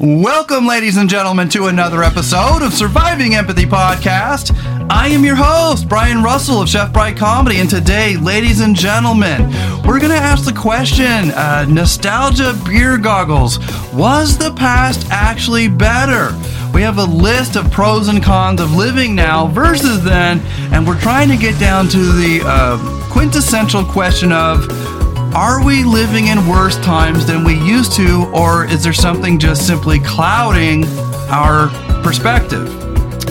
Welcome, ladies and gentlemen, to another episode of Surviving Empathy Podcast. I am your host, Brian Russell of Chef Bry Comedy, and today, ladies and gentlemen, we're going to ask the question uh, Nostalgia beer goggles. Was the past actually better? We have a list of pros and cons of living now versus then, and we're trying to get down to the uh, quintessential question of are we living in worse times than we used to, or is there something just simply clouding our perspective?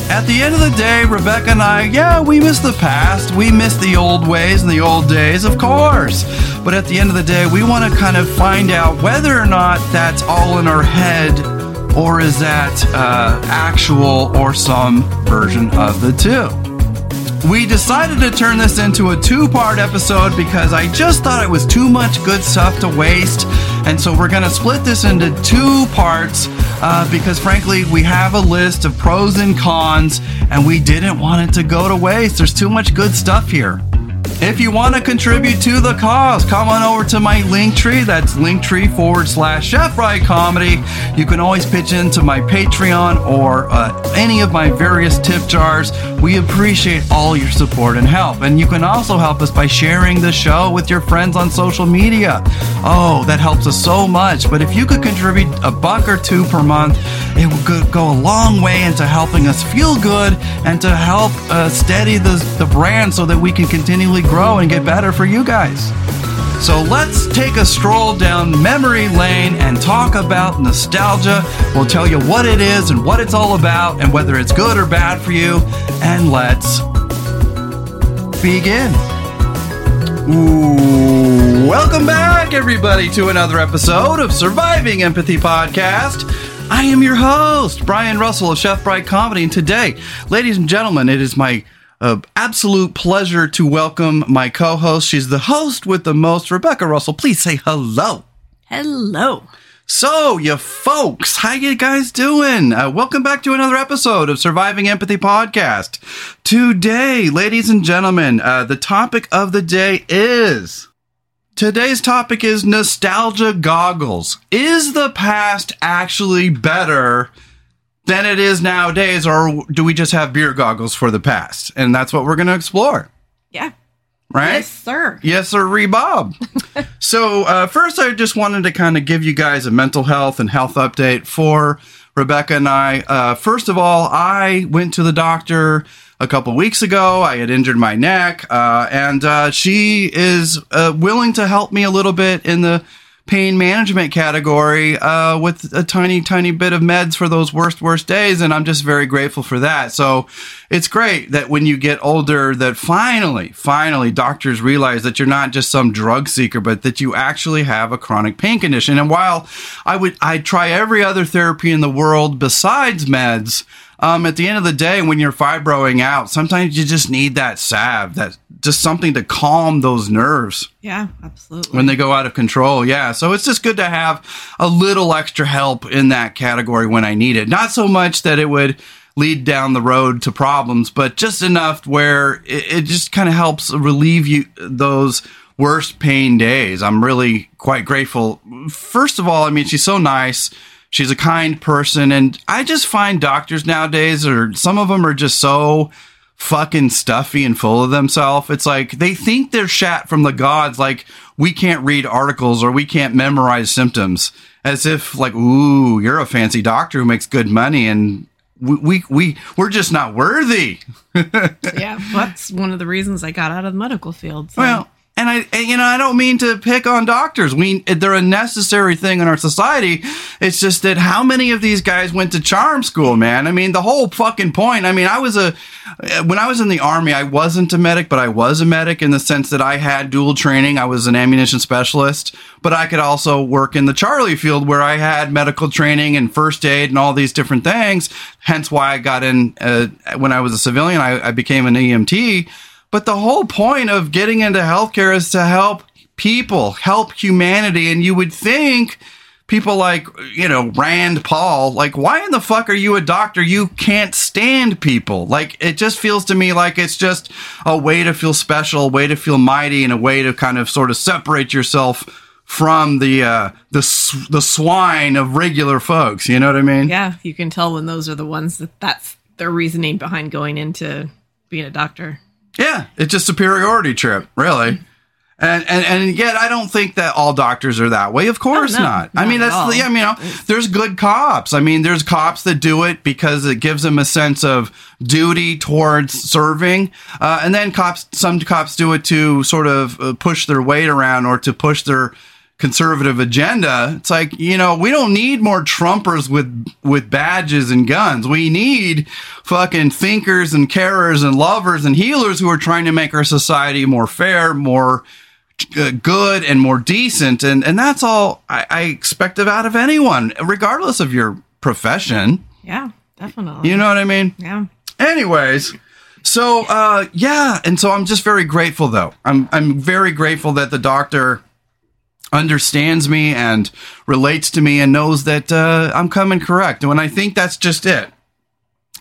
At the end of the day, Rebecca and I, yeah, we miss the past. We miss the old ways and the old days, of course. But at the end of the day, we want to kind of find out whether or not that's all in our head or is that uh, actual or some version of the two. We decided to turn this into a two part episode because I just thought it was too much good stuff to waste. And so we're going to split this into two parts uh, because, frankly, we have a list of pros and cons and we didn't want it to go to waste. There's too much good stuff here. If you want to contribute to the cause, come on over to my link tree. That's linktree forward slash Chef Bry Comedy. You can always pitch into my Patreon or uh, any of my various tip jars. We appreciate all your support and help. And you can also help us by sharing the show with your friends on social media. Oh, that helps us so much. But if you could contribute a buck or two per month, it would go a long way into helping us feel good and to help uh, steady the, the brand so that we can continually grow and get better for you guys. So let's take a stroll down memory lane and talk about nostalgia. We'll tell you what it is and what it's all about and whether it's good or bad for you. And let's begin. Welcome back, everybody, to another episode of Surviving Empathy Podcast. I am your host, Brian Russell of Chef Bry Comedy, and today, ladies and gentlemen, it is my uh, absolute pleasure to welcome my co-host. She's the host with the most, Rebecca Russell. Please say hello. Hello. So, you folks, how you guys doing? Uh, welcome back to another episode of Surviving Empathy Podcast. Today, ladies and gentlemen, uh, the topic of the day is today's topic is nostalgia goggles. Is the past actually better than it is nowadays, or do we just have beer goggles for the past? And that's what we're going to explore, Yeah. right? Yes, sir. Yes, sir, Rebob. so, uh, first, I just wanted to kind of give you guys a mental health and health update for Rebecca and I. Uh, first of all, I went to the doctor a couple weeks ago. I had injured my neck, uh, and uh, she is uh, willing to help me a little bit in the pain management category uh, with a tiny, tiny bit of meds for those worst, worst days. And I'm just very grateful for that. So it's great that when you get older, that finally, finally doctors realize that you're not just some drug seeker, but that you actually have a chronic pain condition. And while I would, I'd try every other therapy in the world besides meds, um, at the end of the day, when you're fibroing out, sometimes you just need that salve, that just something to calm those nerves Yeah, absolutely. when they go out of control. Yeah. So it's just good to have a little extra help in that category when I need it. Not so much that it would lead down the road to problems, but just enough where it, it just kind of helps relieve you those worst pain days. I'm really quite grateful. First of all, I mean, she's so nice. She's a kind person. And I just find doctors nowadays, or some of them are just so fucking stuffy and full of themselves. It's like they think they're shat from the gods, like we can't read articles or we can't memorize symptoms, as if like, ooh, you're a fancy doctor who makes good money, and we we, we we're just not worthy. yeah, that's one of the reasons I got out of the medical field. So. Well, and I, and, you know, I don't mean to pick on doctors. We, they're a necessary thing in our society. It's just that how many of these guys went to charm school, man? I mean, the whole fucking point. I mean, I was a, when I was in the army, I wasn't a medic, but I was a medic in the sense that I had dual training. I was an ammunition specialist, but I could also work in the Charlie field where I had medical training and first aid and all these different things. Hence why I got in, uh, when I was a civilian, I, I became an EMT. But the whole point of getting into healthcare is to help people, help humanity. And you would think people like, you know, Rand Paul, like, why in the fuck are you a doctor? You can't stand people. Like, it just feels to me like it's just a way to feel special, a way to feel mighty, and a way to kind of sort of separate yourself from the uh, the the swine of regular folks. You know what I mean? Yeah, you can tell when those are the ones that that's their reasoning behind going into being a doctor. Yeah, it's a superiority trip, really. And, and and yet I don't think that all doctors are that way. Of course no, not. I mean that's the, I mean you know, there's good cops. I mean there's cops that do it because it gives them a sense of duty towards serving. Uh, and then cops some cops do it to sort of uh, push their weight around or to push their conservative agenda. It's like, you know, we don't need more Trumpers with with badges and guns. We need fucking thinkers and carers and lovers and healers who are trying to make our society more fair, more uh, good and more decent. And and that's all I, I expect of out of anyone, regardless of your profession. Yeah, definitely. You know what I mean? yeah. Anyways, so uh yeah, and so I'm just very grateful though. I'm I'm very grateful that the doctor understands me and relates to me and knows that uh, I'm coming correct. And I think that's just it.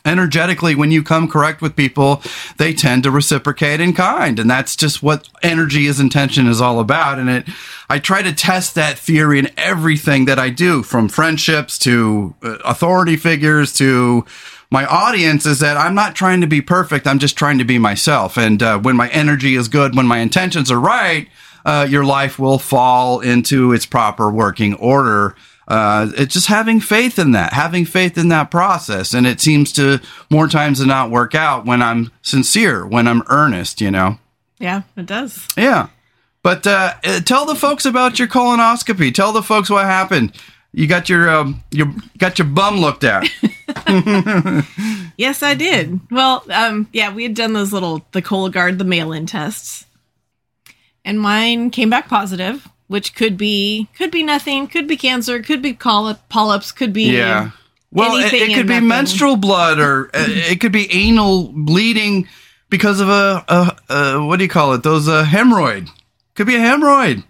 Energetically, when you come correct with people, they tend to reciprocate in kind, and that's just what energy is intention is all about. And it, I try to test that theory in everything that I do, from friendships to uh, authority figures to my audience is that I'm not trying to be perfect. I'm just trying to be myself. And uh, when my energy is good, when my intentions are right, uh, your life will fall into its proper working order. Uh, it's just having faith in that, having faith in that process. And it seems to more times than not work out when I'm sincere, when I'm earnest, you know? Yeah, it does. Yeah. But uh, uh, tell the folks about your colonoscopy. Tell the folks what happened. You got your um, your got your bum looked at. Yes, I did. Well, um, yeah, we had done those little the Cologuard, the mail-in tests, and mine came back positive, which could be could be nothing, could be cancer, could be polyp, polyps, could be Yeah. Well, it, it could be nothing. menstrual blood, or uh, it could be anal bleeding because of a, a, a what do you call it? Those uh, hemorrhoid. Could be a hemorrhoid.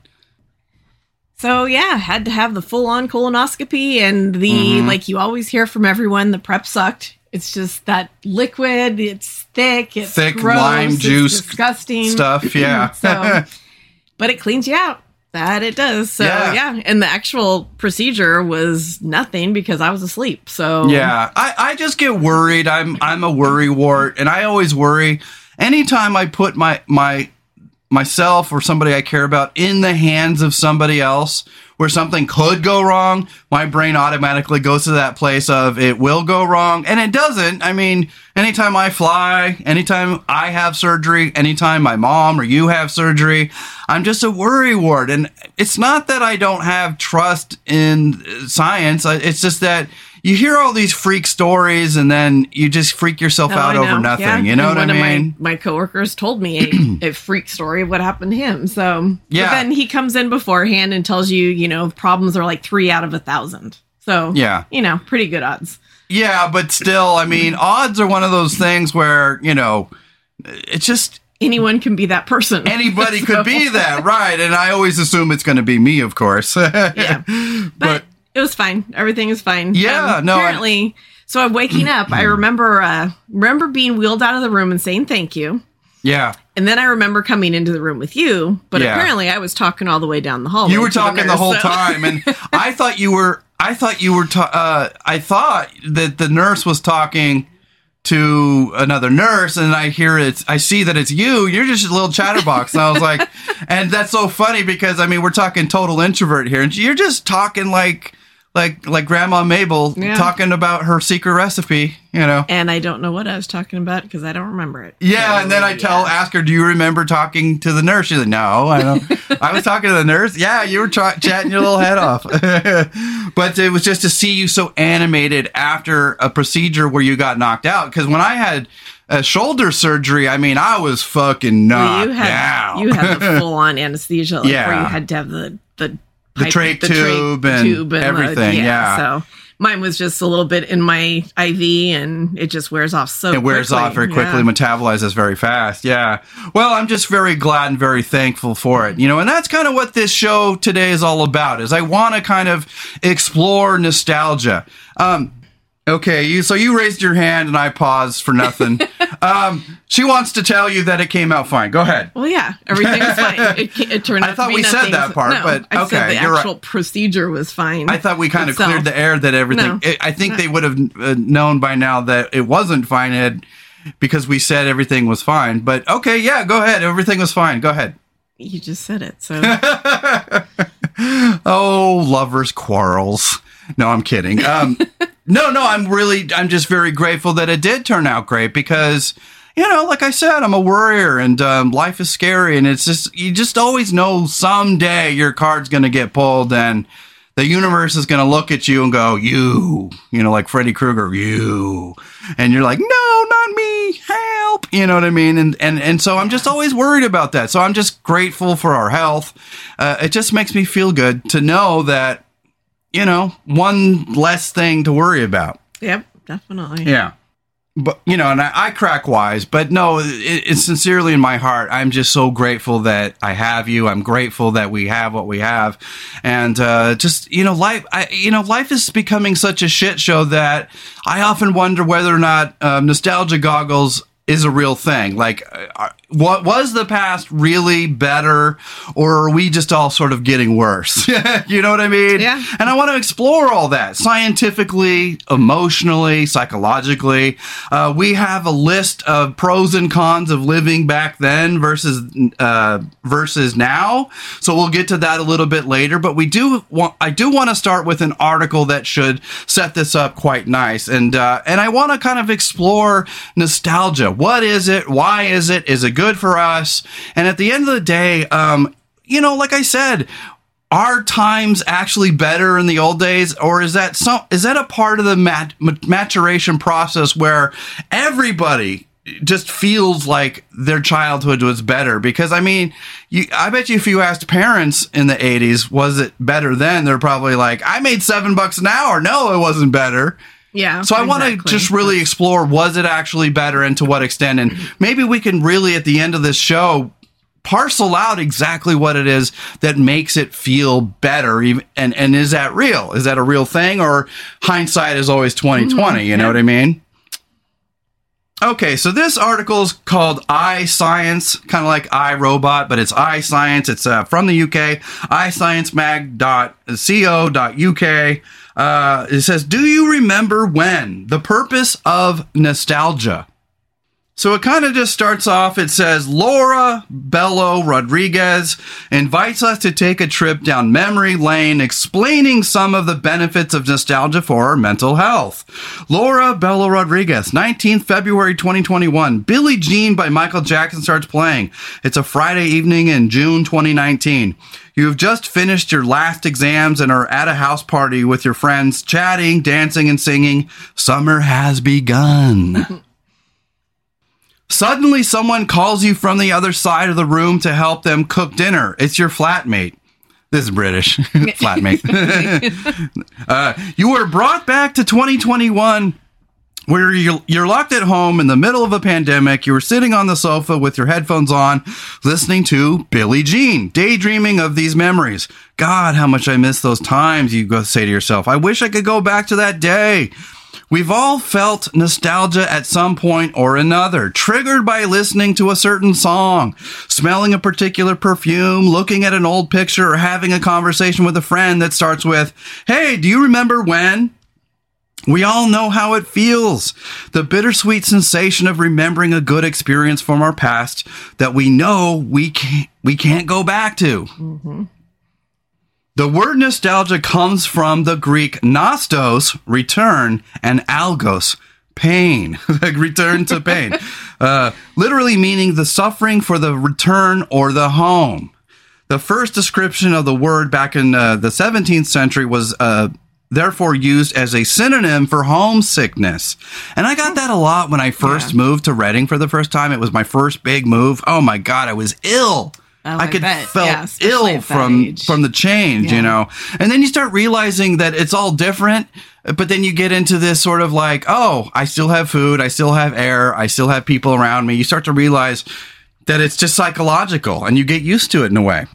So yeah, had to have the full-on colonoscopy, and the Mm-hmm. like you always hear from everyone, the prep sucked. It's just that liquid. It's thick. It's Thick gross, lime juice disgusting Stuff. Yeah. So, but it cleans you out. That it does. So Yeah. yeah. and the actual procedure was nothing because I was asleep. So Yeah, I, I just get worried. I'm I'm a worry wart, and I always worry anytime I put my my myself or somebody I care about in the hands of somebody else where something could go wrong, my brain automatically goes to that place of it will go wrong, and it doesn't. I mean, anytime I fly, anytime I have surgery, anytime my mom or you have surgery, I'm just a worry wart, and it's not that I don't have trust in science. It's just that you hear all these freak stories, and then you just freak yourself Oh, out over nothing. Yeah. You know And what I mean? Of my, my coworkers told me a, a freak story of what happened to him. So Yeah. but then he comes in beforehand and tells you, you know, problems are like three out of a thousand. So Yeah. you know, pretty good odds. Yeah, but still, I mean, odds are one of those things where, you know, it's just Anyone can be that person. anybody So- could be that, right? And I always assume it's going to be me, of course. yeah. But, But- it was fine. Everything is fine. Um, Yeah, no, I- Apparently, so I'm waking up. I remember uh remember being wheeled out of the room and saying thank you. yeah. And then I remember coming into the room with you, but Yeah. apparently I was talking all the way down the hall. You were talking the whole time, and I thought you were. I thought you were. Ta- uh, I thought that the nurse was talking to another nurse, and I hear it. I see that it's you. You're just a little chatterbox, and I was like, and that's so funny because I mean we're talking total introvert here, and you're just talking like. Like like Grandma Mabel Yeah. talking about her secret recipe, you know. and I don't know what I was talking about because I don't remember it. Yeah, So, and then I tell, yeah. ask her, "Do you remember talking to the nurse?" She's like, "No, I don't. I was talking to the nurse. Yeah, you were tra- chatting your little head off." but it was just to see you so animated after a procedure where you got knocked out. Because when I had a shoulder surgery, I mean, I was fucking Well, you had out. you had the full on anesthesia, like where Yeah. you had to have the the The pipe- trach tube and the- everything, yeah. So mine was just a little bit in my IV, and it just wears off so. It wears quickly. off very quickly, Yeah. metabolizes very fast. Yeah. Well, I'm just very glad and very thankful for it. You know, and that's kind of what this show today is all about. Is I want to kind of explore nostalgia. Um, okay, you so you raised your hand and I paused for nothing. um, she wants to tell you that it came out fine. Go ahead. Well, yeah, everything was fine. It, it turned I thought we said that part, no, but I okay, said the you're right. actual procedure was fine. I thought we kind of cleared the air that everything. No. I I think they would have uh, known by now that it wasn't fine had, because we said everything was fine. But okay, yeah, go ahead. Everything was fine. Go ahead. You just said it, so Oh, lovers quarrels. No, I'm kidding. Um, no, no, I'm really, I'm just very grateful that it did turn out great because, you know, like I said, I'm a worrier and um, life is scary. And it's just, you just always know someday your card's going to get pulled and the universe is going to look at you and go, you, you know, like Freddy Krueger, you. And you're like, no, not me, help. You know what I mean? And, and, and so I'm just always worried about that. So I'm just grateful for our health. Uh, it just makes me feel good to know that, you know, one less thing to worry about. yep, definitely. Yeah. But, you know, and I, I crack wise, but no, it, it's sincerely in my heart. I'm just so grateful that I have you. I'm grateful that we have what we have. And, uh, just, you know, life, I, you know, life is becoming such a shit show that I often wonder whether or not, um, nostalgia goggles is a real thing. Like, uh, what was the past really better, or are we just all sort of getting worse? you know what I mean? Yeah. And I want to explore all that scientifically, emotionally, psychologically. Uh, we have a list of pros and cons of living back then versus uh, versus now. So we'll get to that a little bit later. But we do want I do want to start with an article that should set this up quite nice. And uh, and I want to kind of explore nostalgia. What is it? Why is it? Is it good for us? And at the end of the day, um, you know, like I said, are times actually better in the old days? Or is that some is that a part of the mat, maturation process where everybody just feels like their childhood was better? Because i mean you i bet you if you asked parents in the 80s was it better then? They're probably like i made seven bucks an hour. No it wasn't better Yeah. so I want to just really explore was it actually better and to what extent? And maybe we can really at the end of this show parcel out exactly what it is that makes it feel better even and and is that real? Is that a real thing? Or hindsight is always 2020 you know what i mean? Okay so this article is called i science kind of like i robot but it's i science. It's uh, from the uk isciencemag.co.uk uh, it says do you remember when? The purpose of nostalgia so it kind of just starts off. It says Laura Bello Rodriguez invites us to take a trip down memory lane, explaining some of the benefits of nostalgia for our mental health. Laura Bello Rodriguez, 19th February 2021. Billie Jean by Michael Jackson starts playing. It's a Friday evening in June 2019. You have just finished your last exams and are at a house party with your friends, chatting, dancing, and singing. Summer has begun. Suddenly, someone calls you from the other side of the room to help them cook dinner. It's your flatmate. This is British. flatmate. uh, you were brought back to 2021 where you're, you're locked at home in the middle of a pandemic. You were sitting on the sofa with your headphones on, listening to Billie Jean, daydreaming of these memories. God, how much I miss those times, you go say to yourself. I wish I could go back to that day. We've all felt nostalgia at some point or another, triggered by listening to a certain song, smelling a particular perfume, looking at an old picture, or having a conversation with a friend that starts with, Hey, do you remember when? We all know how it feels. The bittersweet sensation of remembering a good experience from our past that we know we can't, we can't go back to. Mm-hmm. The word nostalgia comes from the Greek nostos, return, and algos, pain, like return to pain, uh, literally meaning the suffering for the return or the home. The first description of the word back in uh, the 17th century was uh, therefore used as a synonym for homesickness. And I got that a lot when I first Yeah. moved to Reading for the first time. It was my first big move. Oh my God, I was ill. Oh, I I could bet. felt Yeah, ill from age. from the change, you know. And then you start realizing that it's all different, but then you get into this sort of like, oh, I still have food, I still have air, I still have people around me. You start to realize that it's just psychological and you get used to it in a way.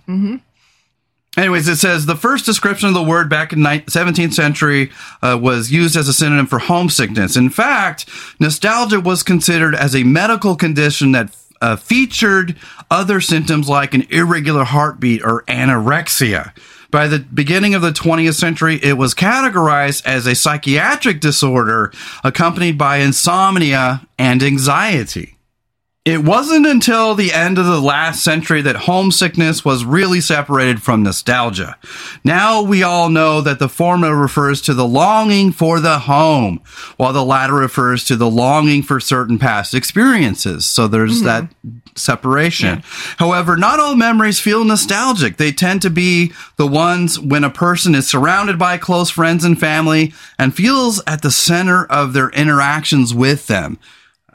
Anyways, it says the first description of the word back in ni- 17th century uh, was used as a synonym for homesickness. In fact, nostalgia was considered as a medical condition that uh, featured other symptoms like an irregular heartbeat or anorexia. By the beginning of the 20th century, it was categorized as a psychiatric disorder accompanied by insomnia and anxiety. It wasn't until the end of the last century that homesickness was really separated from nostalgia. Now we all know that the former refers to the longing for the home, while the latter refers to the longing for certain past experiences. So there's mm-hmm. that separation. Yeah. However, not all memories feel nostalgic. They tend to be the ones when a person is surrounded by close friends and family and feels at the center of their interactions with them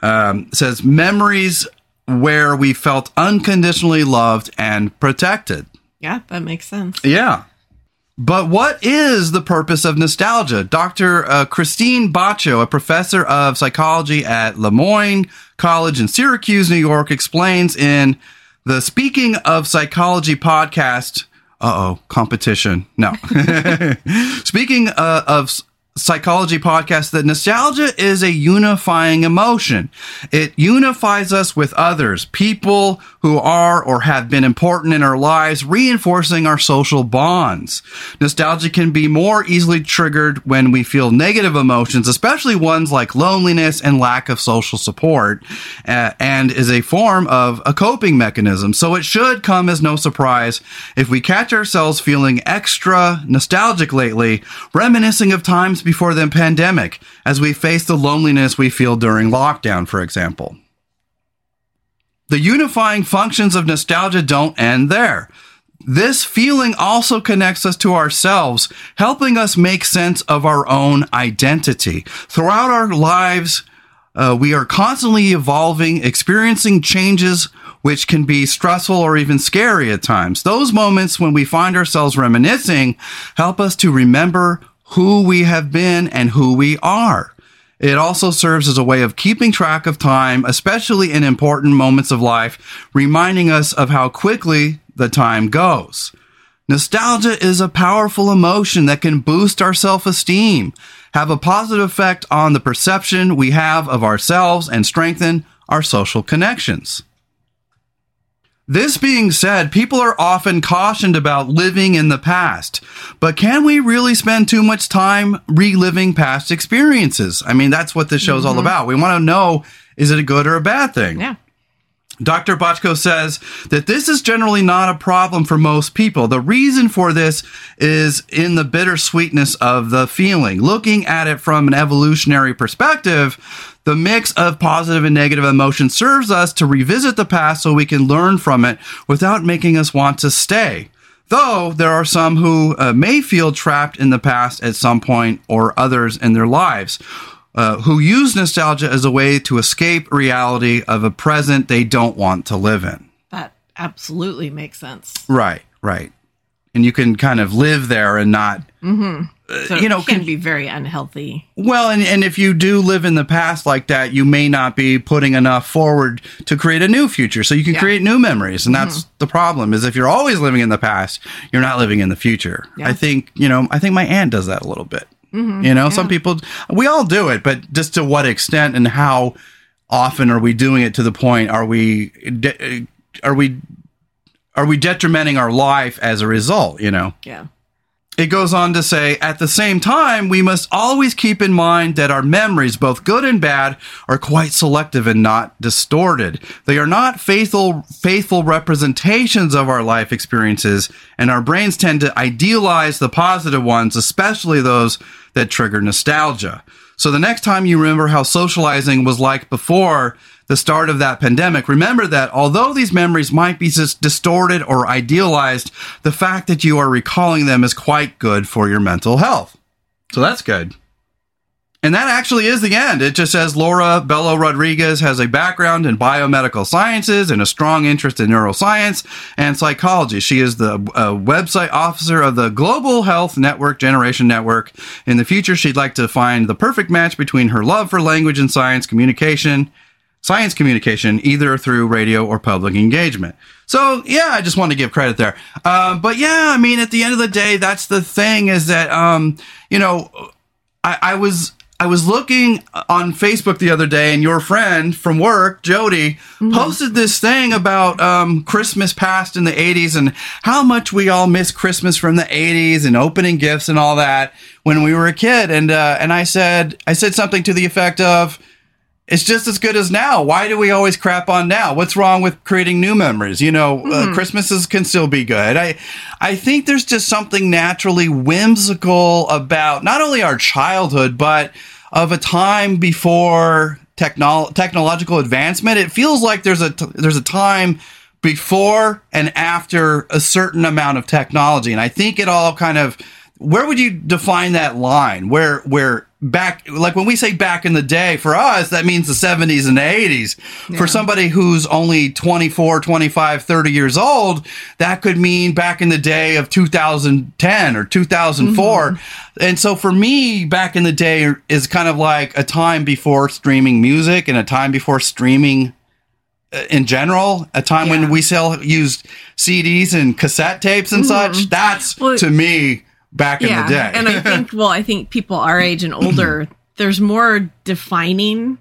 um, says memories where we felt unconditionally loved and protected. Yeah, that makes sense. Yeah. But what is the purpose of nostalgia? Dr. Uh, Krystine Batcho, a professor of psychology at Le Moyne College in Syracuse, New York, explains in the Speaking of Psychology podcast. Uh oh, competition. No. Speaking uh, of psychology podcast that nostalgia is a unifying emotion. It unifies us with others, people who are or have been important in our lives, reinforcing our social bonds. Nostalgia can be more easily triggered when we feel negative emotions, especially ones like loneliness and lack of social support, uh, and is a form of a coping mechanism. So it should come as no surprise if we catch ourselves feeling extra nostalgic lately, reminiscing of times before the pandemic as we face the loneliness we feel during lockdown, for example. The unifying functions of nostalgia don't end there. This feeling also connects us to ourselves, helping us make sense of our own identity. Throughout our lives, uh, we are constantly evolving, experiencing changes which can be stressful or even scary at times. Those moments when we find ourselves reminiscing help us to remember who we have been and who we are. It also serves as a way of keeping track of time, especially in important moments of life, reminding us of how quickly the time goes. Nostalgia is a powerful emotion that can boost our self esteem, have a positive effect on the perception we have of ourselves, and strengthen our social connections. This being said, people are often cautioned about living in the past, but can we really spend too much time reliving past experiences? I mean, that's what this show's all mm-hmm. about. We want to know is it a good or a bad thing? Yeah. Dr. Batcho says that this is generally not a problem for most people. The reason for this is in the bittersweetness of the feeling. Looking at it from an evolutionary perspective, the mix of positive and negative emotions serves us to revisit the past so we can learn from it without making us want to stay. Though there are some who uh, may feel trapped in the past at some point or others in their lives uh, who use nostalgia as a way to escape reality of a present they don't want to live in. That absolutely makes sense. Right, right. And you can kind of live there and not, So you know, can can- be very unhealthy. well, and, and if you do live in the past like that, you may not be putting enough forward to create a new future. So you can Yeah. create new memories. And that's mm-hmm. the problem is if you're always living in the past, you're not living in the future. Yeah. I think, you know, I think my aunt does that a little bit. Mm-hmm. You know, some people, we all do it, but just to what extent and how often are we doing it to the point are we, de- uh, are we, are we detrimenting our life as a result, you know? Yeah. It goes on to say, at the same time, we must always keep in mind that our memories, both good and bad, are quite selective and not distorted. They are not faithful, faithful representations of our life experiences, and our brains tend to idealize the positive ones, especially those that trigger nostalgia. So the next time you remember how socializing was like before the start of that pandemic, remember that although these memories might be just distorted or idealized, the fact that you are recalling them is quite good for your mental health. So that's good. And that actually is the end. It just says Laura Bello Rodriguez has a background in biomedical sciences and a strong interest in neuroscience and psychology. She is the uh, website officer of the Global Health Network Generation Network. In the future, she'd like to find the perfect match between her love for language and science communication science communication either through radio or public engagement. So yeah, I just want to give credit there. Uh, but yeah, I mean, at the end of the day, that's the thing is that um, you know, I, I was I was looking on Facebook the other day, and your friend from work, Jody, mm-hmm. posted this thing about um, Christmas past in the 80s and how much we all miss Christmas from the 80s and opening gifts and all that when we were a kid. And uh, and I said I said something to the effect of, it's just as good as now. Why do we always crap on now? What's wrong with creating new memories? You know, mm-hmm. uh, Christmases can still be good. I, I think there's just something naturally whimsical about not only our childhood, but of a time before technol- technological advancement. It feels like there's a, t- there's a time before and after a certain amount of technology. And I think it all kind of, where would you define that line where where back like when we say back in the day for us that means the 70s and the 80s yeah. for somebody who's only 24 25 30 years old that could mean back in the day of 2010 or 2004 mm-hmm. and so for me back in the day is kind of like a time before streaming music and a time before streaming uh, in general, a time yeah. when we still used CDs and cassette tapes and mm-hmm. such. That's well, to me back yeah, in the day. and I think, well, I think people our age and older, there's more defining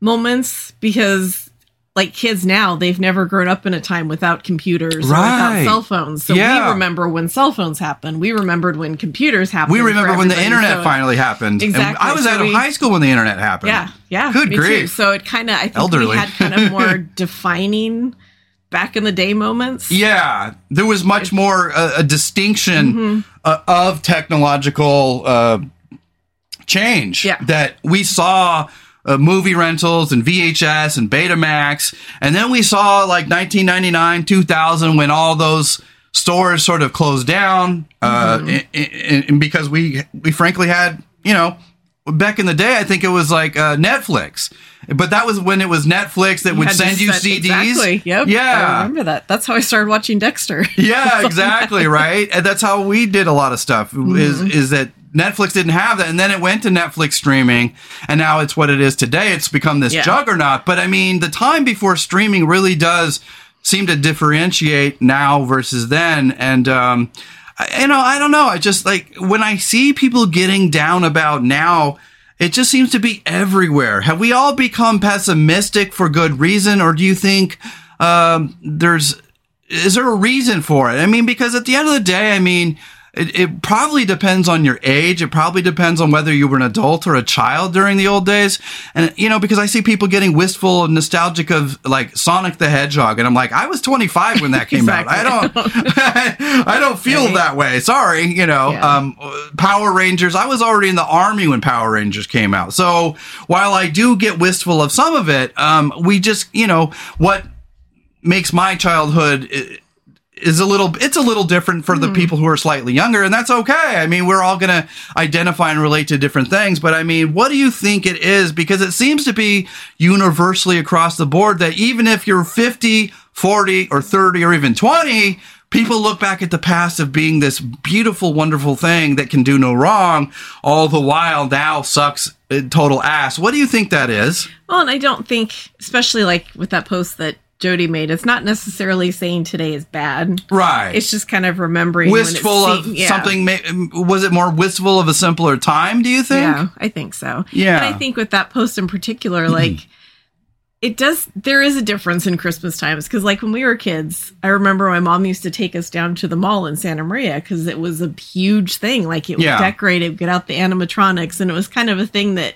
moments because like kids now, they've never grown up in a time without computers right. or without cell phones. So yeah. we remember when cell phones happened. We remembered when computers happened. We remember when the internet so finally happened. Exactly. And I was so out of high school when the internet happened. Yeah, yeah. Good grief. Too. So it kind of, I think Elderly. we had kind of more defining back in the day moments. Yeah, there was much more uh, a distinction mm-hmm. uh, of technological uh, change yeah. that we saw. Uh, movie rentals and VHS and Betamax, and then we saw like 1999, 2000 when all those stores sort of closed down, uh, mm-hmm. and because we we frankly had you know back in the day, I think it was like uh, Netflix. But that was when it was Netflix that you would send you CDs. Exactly. Yep. Yeah. I remember that. That's how I started watching Dexter. Yeah, exactly. right. And that's how we did a lot of stuff. Mm-hmm. Is is that Netflix didn't have that, and then it went to Netflix streaming, and now it's what it is today. It's become this yeah. juggernaut. But I mean, the time before streaming really does seem to differentiate now versus then, and um, you know, I don't know. I just like when I see people getting down about now, it just seems to be everywhere. Have we all become pessimistic for good reason, or do you think um, there's is there a reason for it? I mean, because at the end of the day, I mean, it, it, probably depends on your age. It probably depends on whether you were an adult or a child during the old days. And, you know, because I see people getting wistful and nostalgic of like Sonic the Hedgehog. And I'm like, I was 25 when that came exactly. out. I don't, I don't feel right. that way. Sorry. You know, yeah. um, Power Rangers, I was already in the army when Power Rangers came out. So while I do get wistful of some of it, um, we just, you know, what makes my childhood is a little it's a little different for the mm. people who are slightly younger and that's okay. I mean we're all going to identify and relate to different things but i mean what do you think it is? Because it seems to be universally across the board that even if you're 50 40 or 30 or even 20 people look back at the past of being this beautiful wonderful thing that can do no wrong all the while now sucks total ass. What do you think that is? Well and i don't think especially like with that post that Jody made. It's not necessarily saying today is bad. Right. It's just kind of remembering wistful of yeah. something. Was it more wistful of a simpler time? Do you think? Yeah, I think so. Yeah. But I think with that post in particular, mm-hmm. like it does. There is a difference in Christmas times because, like when we were kids, I remember my mom used to take us down to the mall in Santa Maria because it was a huge thing. Like it was yeah. decorated, get out the animatronics, and it was kind of a thing that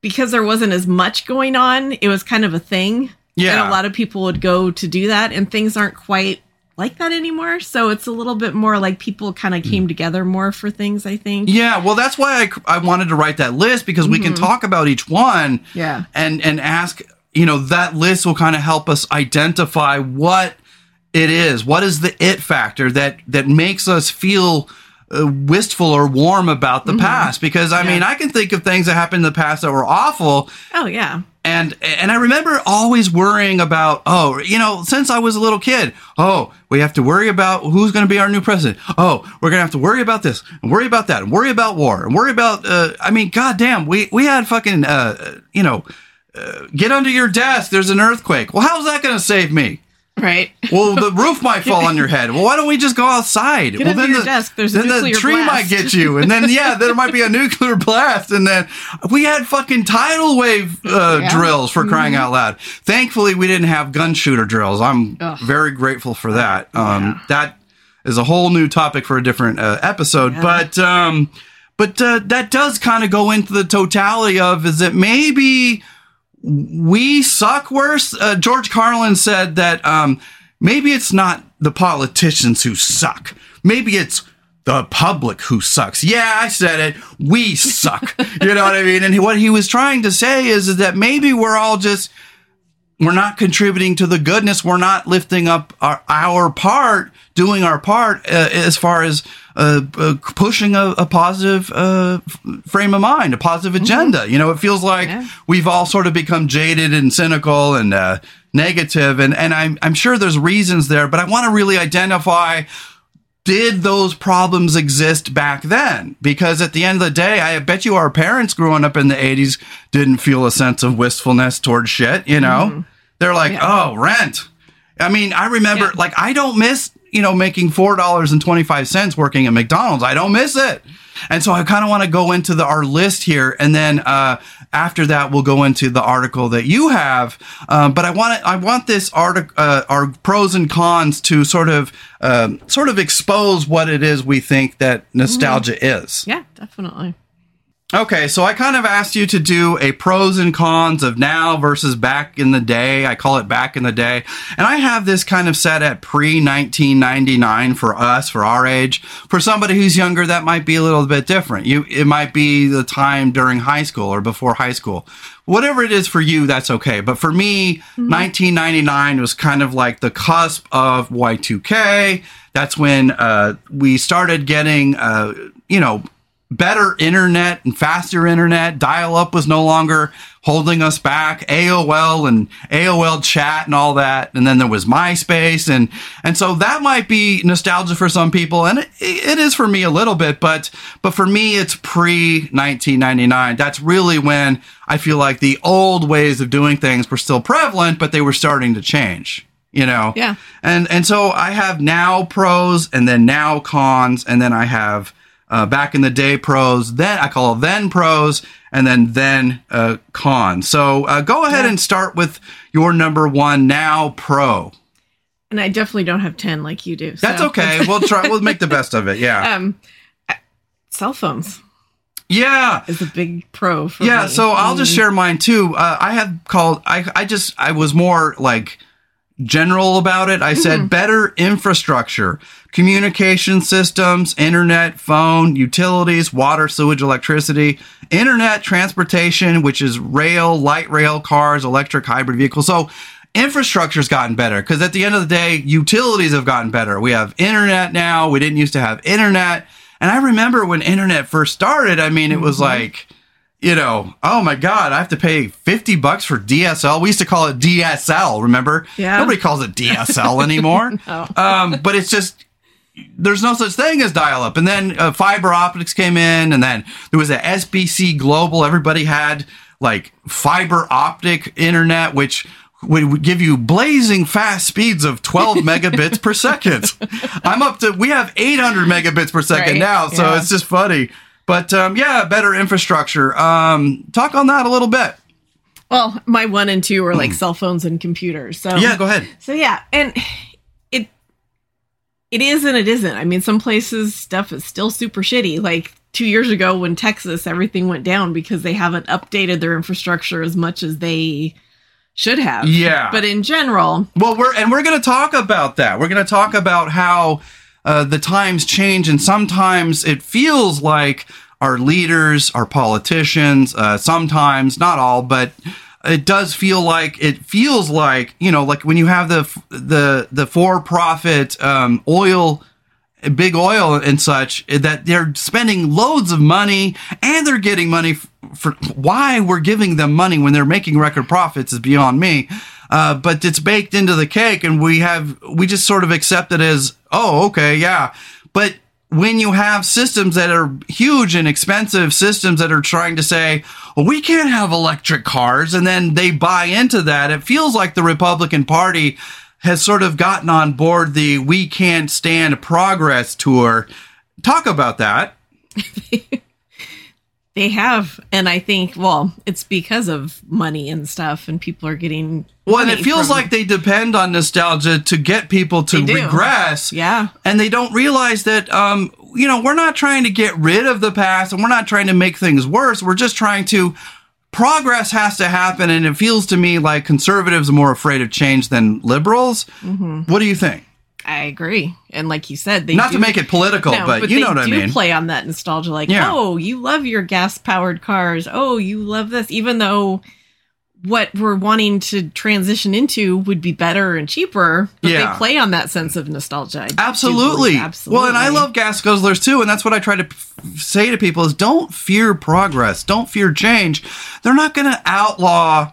because there wasn't as much going on, it was kind of a thing yeah. And a lot of people would go to do that, and things aren't quite like that anymore. So it's a little bit more like people kind of came mm. together more for things, I think. Yeah, well, that's why I, I wanted to write that list because mm-hmm. we can mm-hmm. talk about each one. Yeah. And, and ask, you know, that list will kind of help us identify what it is. What is the it factor that, that makes us feel uh, wistful or warm about the mm-hmm. past? Because, I yeah. mean, I can think of things that happened in the past that were awful. Oh, yeah and and I remember always worrying about oh you know since I was a little kid oh we have to worry about who's going to be our new president oh we're going to have to worry about this and worry about that and worry about war and worry about uh, I mean goddamn we we had fucking uh, you know uh, get under your desk. There's an earthquake. Well, how's that going to save me? Right. Well, the roof might fall on your head. Well, why don't we just go outside? Get well, then the, desk. There's then the tree blast. might get you, and then yeah, there might be a nuclear blast, and then we had fucking tidal wave uh, Yeah. drills for crying out loud. Thankfully, we didn't have gun shooter drills. I'm Ugh. very grateful for that. Um, Yeah. That is a whole new topic for a different uh, episode, Yeah. but um, but uh, that does kind of go into the totality of is that maybe we suck worse. Uh, George Carlin said that um, maybe it's not the politicians who suck. Maybe it's the public who sucks. Yeah, I said it. We suck. you know what I mean? And what he was trying to say is, is that maybe we're all just we're not contributing to the goodness. We're not lifting up our, our part, doing our part uh, as far as uh, uh, pushing a, a positive uh, frame of mind, a positive agenda. You know, it feels like Yeah. we've all sort of become jaded and cynical and uh, negative, and and I'm I'm sure there's reasons there, but I want to really identify did those problems exist back then? Because at the end of the day, I bet you our parents growing up in the 80s didn't feel a sense of wistfulness towards shit, you know? Mm-hmm. They're like, Yeah. oh, rent. I mean, I remember, Yeah. like, I don't miss, you know, making $4.25 working at McDonald's. I don't miss it. And so I kind of want to go into the, our list here. And then, uh, after that, we'll go into the article that you have. Um, but I want I want this article, uh, our pros and cons to sort of, um, sort of expose what it is we think that nostalgia is. Yeah, definitely. Okay, so I kind of asked you to do a pros and cons of now versus back in the day. I call it back in the day. And I have this kind of set at pre 1999 for us, for our age. For somebody who's younger, that might be a little bit different. You, it might be the time during high school or before high school. Whatever it is for you, that's okay. But for me, 1999 was kind of like the cusp of Y2K. That's when uh, we started getting, uh, you know, better internet and faster internet. Dial up was no longer holding us back. AOL and AOL chat and all that. And then there was MySpace. And, and so that might be nostalgia for some people. And it, it is for me a little bit, but, but for me, it's pre 1999. That's really when I feel like the old ways of doing things were still prevalent, but they were starting to change. You know, Yeah. and and so I have now pros and then now cons and then I have uh, back in the day pros. Then I call then pros and then then uh, cons. So uh, go ahead Yeah. and start with your number one now pro. And I definitely don't have 10 like you do. That's okay. we'll try. We'll make the best of it. Yeah. Um, cell phones Yeah. is a big pro for Yeah, me. so I'll just Mm. share mine too. Uh, I had called. I I just I was more like general about it. I said mm-hmm. better infrastructure, communication systems, internet, phone, utilities, water, sewage, electricity, internet, transportation, which is rail, light rail, cars, electric, hybrid vehicles. So infrastructure's gotten better because at the end of the day, utilities have gotten better. We have internet now. We didn't used to have internet. And I remember when internet first started, I mean, it was mm-hmm. like, you know, oh my God, I have to pay 50 bucks for DSL. We used to call it DSL, remember? Yeah. Nobody calls it DSL anymore. um, but it's just, there's no such thing as dial up. And then uh, fiber optics came in, and then there was a SBC Global. Everybody had like fiber optic internet, which would would give you blazing fast speeds of 12 megabits per second. I'm up to, we have 800 megabits per second Right, now. So yeah. it's just funny. But um, yeah, better infrastructure. Um, talk on that a little bit. Well, my one and two are like cell phones and computers. So Hmm. Yeah, go ahead. So yeah, and it it is and it isn't. I mean, some places stuff is still super shitty. Like two years ago when Texas everything went down because they haven't updated their infrastructure as much as they should have. Yeah. But in general, Well, we're and we're going to talk about that. We're going to talk about how uh, the times change, and sometimes it feels like our leaders, our politicians, uh, sometimes not all, but it does feel like it feels like you know, like when you have the the the for profit um, oil big oil and such that they're spending loads of money and they're getting money for why we're giving them money when they're making record profits is beyond me. Uh, but it's baked into the cake and we have, we just sort of accept it as, oh, okay, yeah. But when you have systems that are huge and expensive systems that are trying to say, well, we can't have electric cars, and then they buy into that, it feels like the Republican Party has sort of gotten on board the we can't stand progress tour. Talk about that. They have, and I think, well, it's because of money and stuff, and people are getting. Well, and it feels from- like they depend on nostalgia to get people to regress. Yeah. And they don't realize that, um, you know, we're not trying to get rid of the past and we're not trying to make things worse. We're just trying to. Progress has to happen. And it feels to me like conservatives are more afraid of change than liberals. Mm-hmm. What do you think? I agree, and like you said, they not do, to make it political, No, but, you know what I do mean. Play on that nostalgia, like, Yeah. oh, you love your gas powered cars. Oh, you love this, even though what we're wanting to transition into would be better and cheaper. But Yeah. they play on that sense of nostalgia. Absolutely. absolutely. Well, and I love gas guzzlers too, and that's what I try to p- say to people is don't fear progress, don't fear change. They're not going to outlaw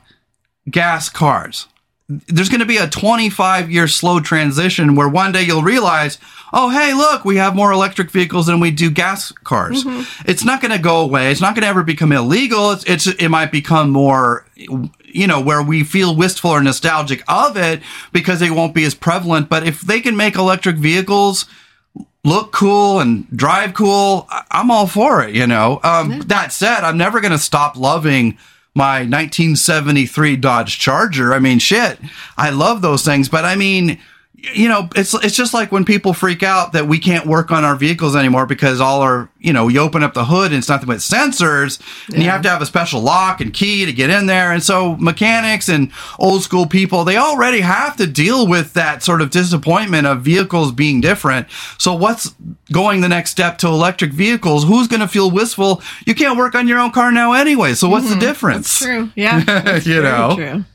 gas cars. There's going to be a 25 year slow transition where one day you'll realize, oh, hey, look, we have more electric vehicles than we do gas cars. It's not going to go away. It's not going to ever become illegal. It's, it's, it might become more, you know, where we feel wistful or nostalgic of it because they won't be as prevalent. But if they can make electric vehicles, look cool and drive cool, I'm all for it, you know. Um, That said, I'm never going to stop loving my 1973 Dodge Charger. I mean, shit, I love those things, but I mean, you know, it's it's just like when people freak out that we can't work on our vehicles anymore because all our, you know, you open up the hood and it's nothing but sensors, and you have to have a special lock and key to get in there. And so mechanics and old school people, they already have to deal with that sort of disappointment of vehicles being different. So what's going the next step to electric vehicles? Who's going to feel wistful? You can't work on your own car now anyway. So what's the mm-hmm. difference? True. Yeah. that's You know. True.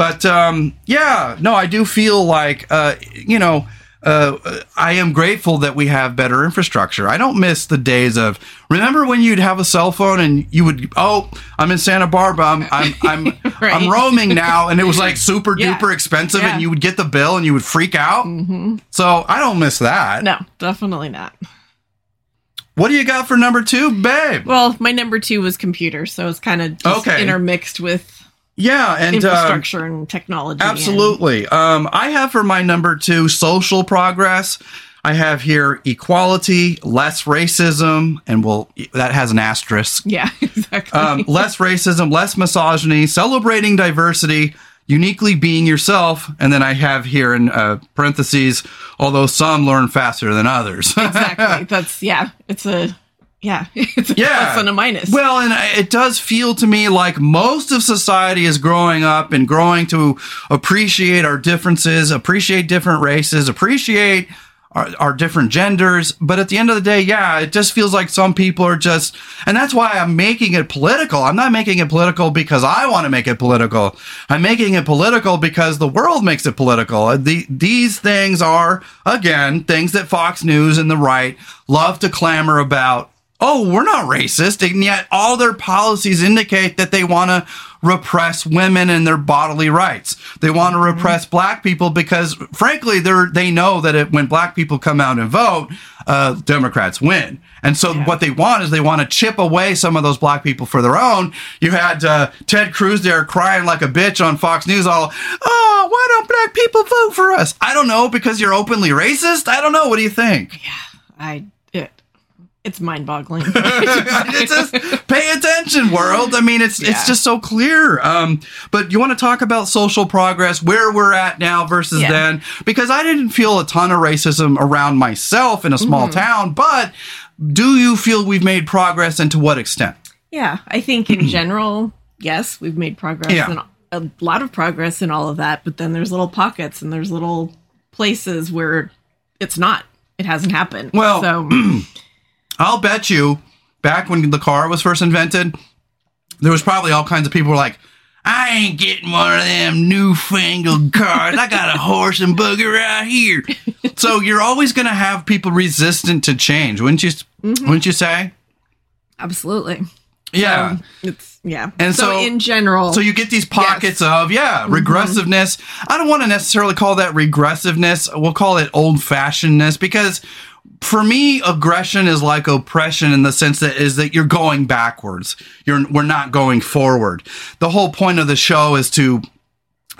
But um, yeah, no, I do feel like uh, you know. Uh, I am grateful that we have better infrastructure. I don't miss the days of remember when you'd have a cell phone and you would oh I'm in Santa Barbara I'm I'm I'm, Right. I'm roaming now and it was like super Yeah. duper expensive Yeah. and you would get the bill and you would freak out. So I don't miss that. No, definitely not. What do you got for number two, babe? Well, my number two was computer, so it's kind of just Okay. intermixed with yeah, and um, infrastructure and technology. and- Absolutely. Um, I have for my number two social progress. I have here equality, less racism, and well, that has an asterisk. yeah, exactly. Um, less racism, less misogyny, celebrating diversity, uniquely being yourself. And then I have here in uh, parentheses, although some learn faster than others. exactly. That's yeah. It's a yeah. It's a Yeah. plus and a minus. Well, and it does feel to me like most of society is growing up and growing to appreciate our differences, appreciate different races, appreciate our, our different genders. But at the end of the day, yeah, it just feels like some people are just, and that's why I'm making it political. I'm not making it political because I want to make it political. I'm making it political because the world makes it political. Uh, The, these things are, again, things that Fox News and the right love to clamor about oh, we're not racist. And yet all their policies indicate that they want to repress women and their bodily rights. They want to repress black people because frankly, they're, they know that it, when black people come out and vote, uh, Democrats win. And so what they want is they want to chip away some of those black people for their own. You had uh, Ted Cruz there crying like a bitch on Fox News all, oh, why don't black people vote for us? I don't know, because you're openly racist? I don't know. What do you think? Yeah, I it's mind boggling. it's just pay attention, world. I mean, it's it's just so clear. Um, but you want to talk about social progress, where we're at now versus Yeah. then? Because I didn't feel a ton of racism around myself in a small Mm-hmm. town, but do you feel we've made progress and to what extent? yeah, I think in general, yes, we've made progress Yeah. and a lot of progress in all of that. But then there's little pockets and there's little places where it's not. It hasn't happened. Well, so I'll bet you back when the car was first invented, there was probably all kinds of people were like, I ain't getting one of them newfangled cars. I got a horse and buggy right here. so you're always going to have people resistant to change, wouldn't you? Wouldn't you say? absolutely, Yeah. Um, it's yeah. And so- in general, So you get these pockets of yeah regressiveness. I don't want to necessarily call that regressiveness. We'll call it old fashionedness because for me, aggression is like oppression in the sense that is that you're going backwards. You're we're not going forward. The whole point of the show is to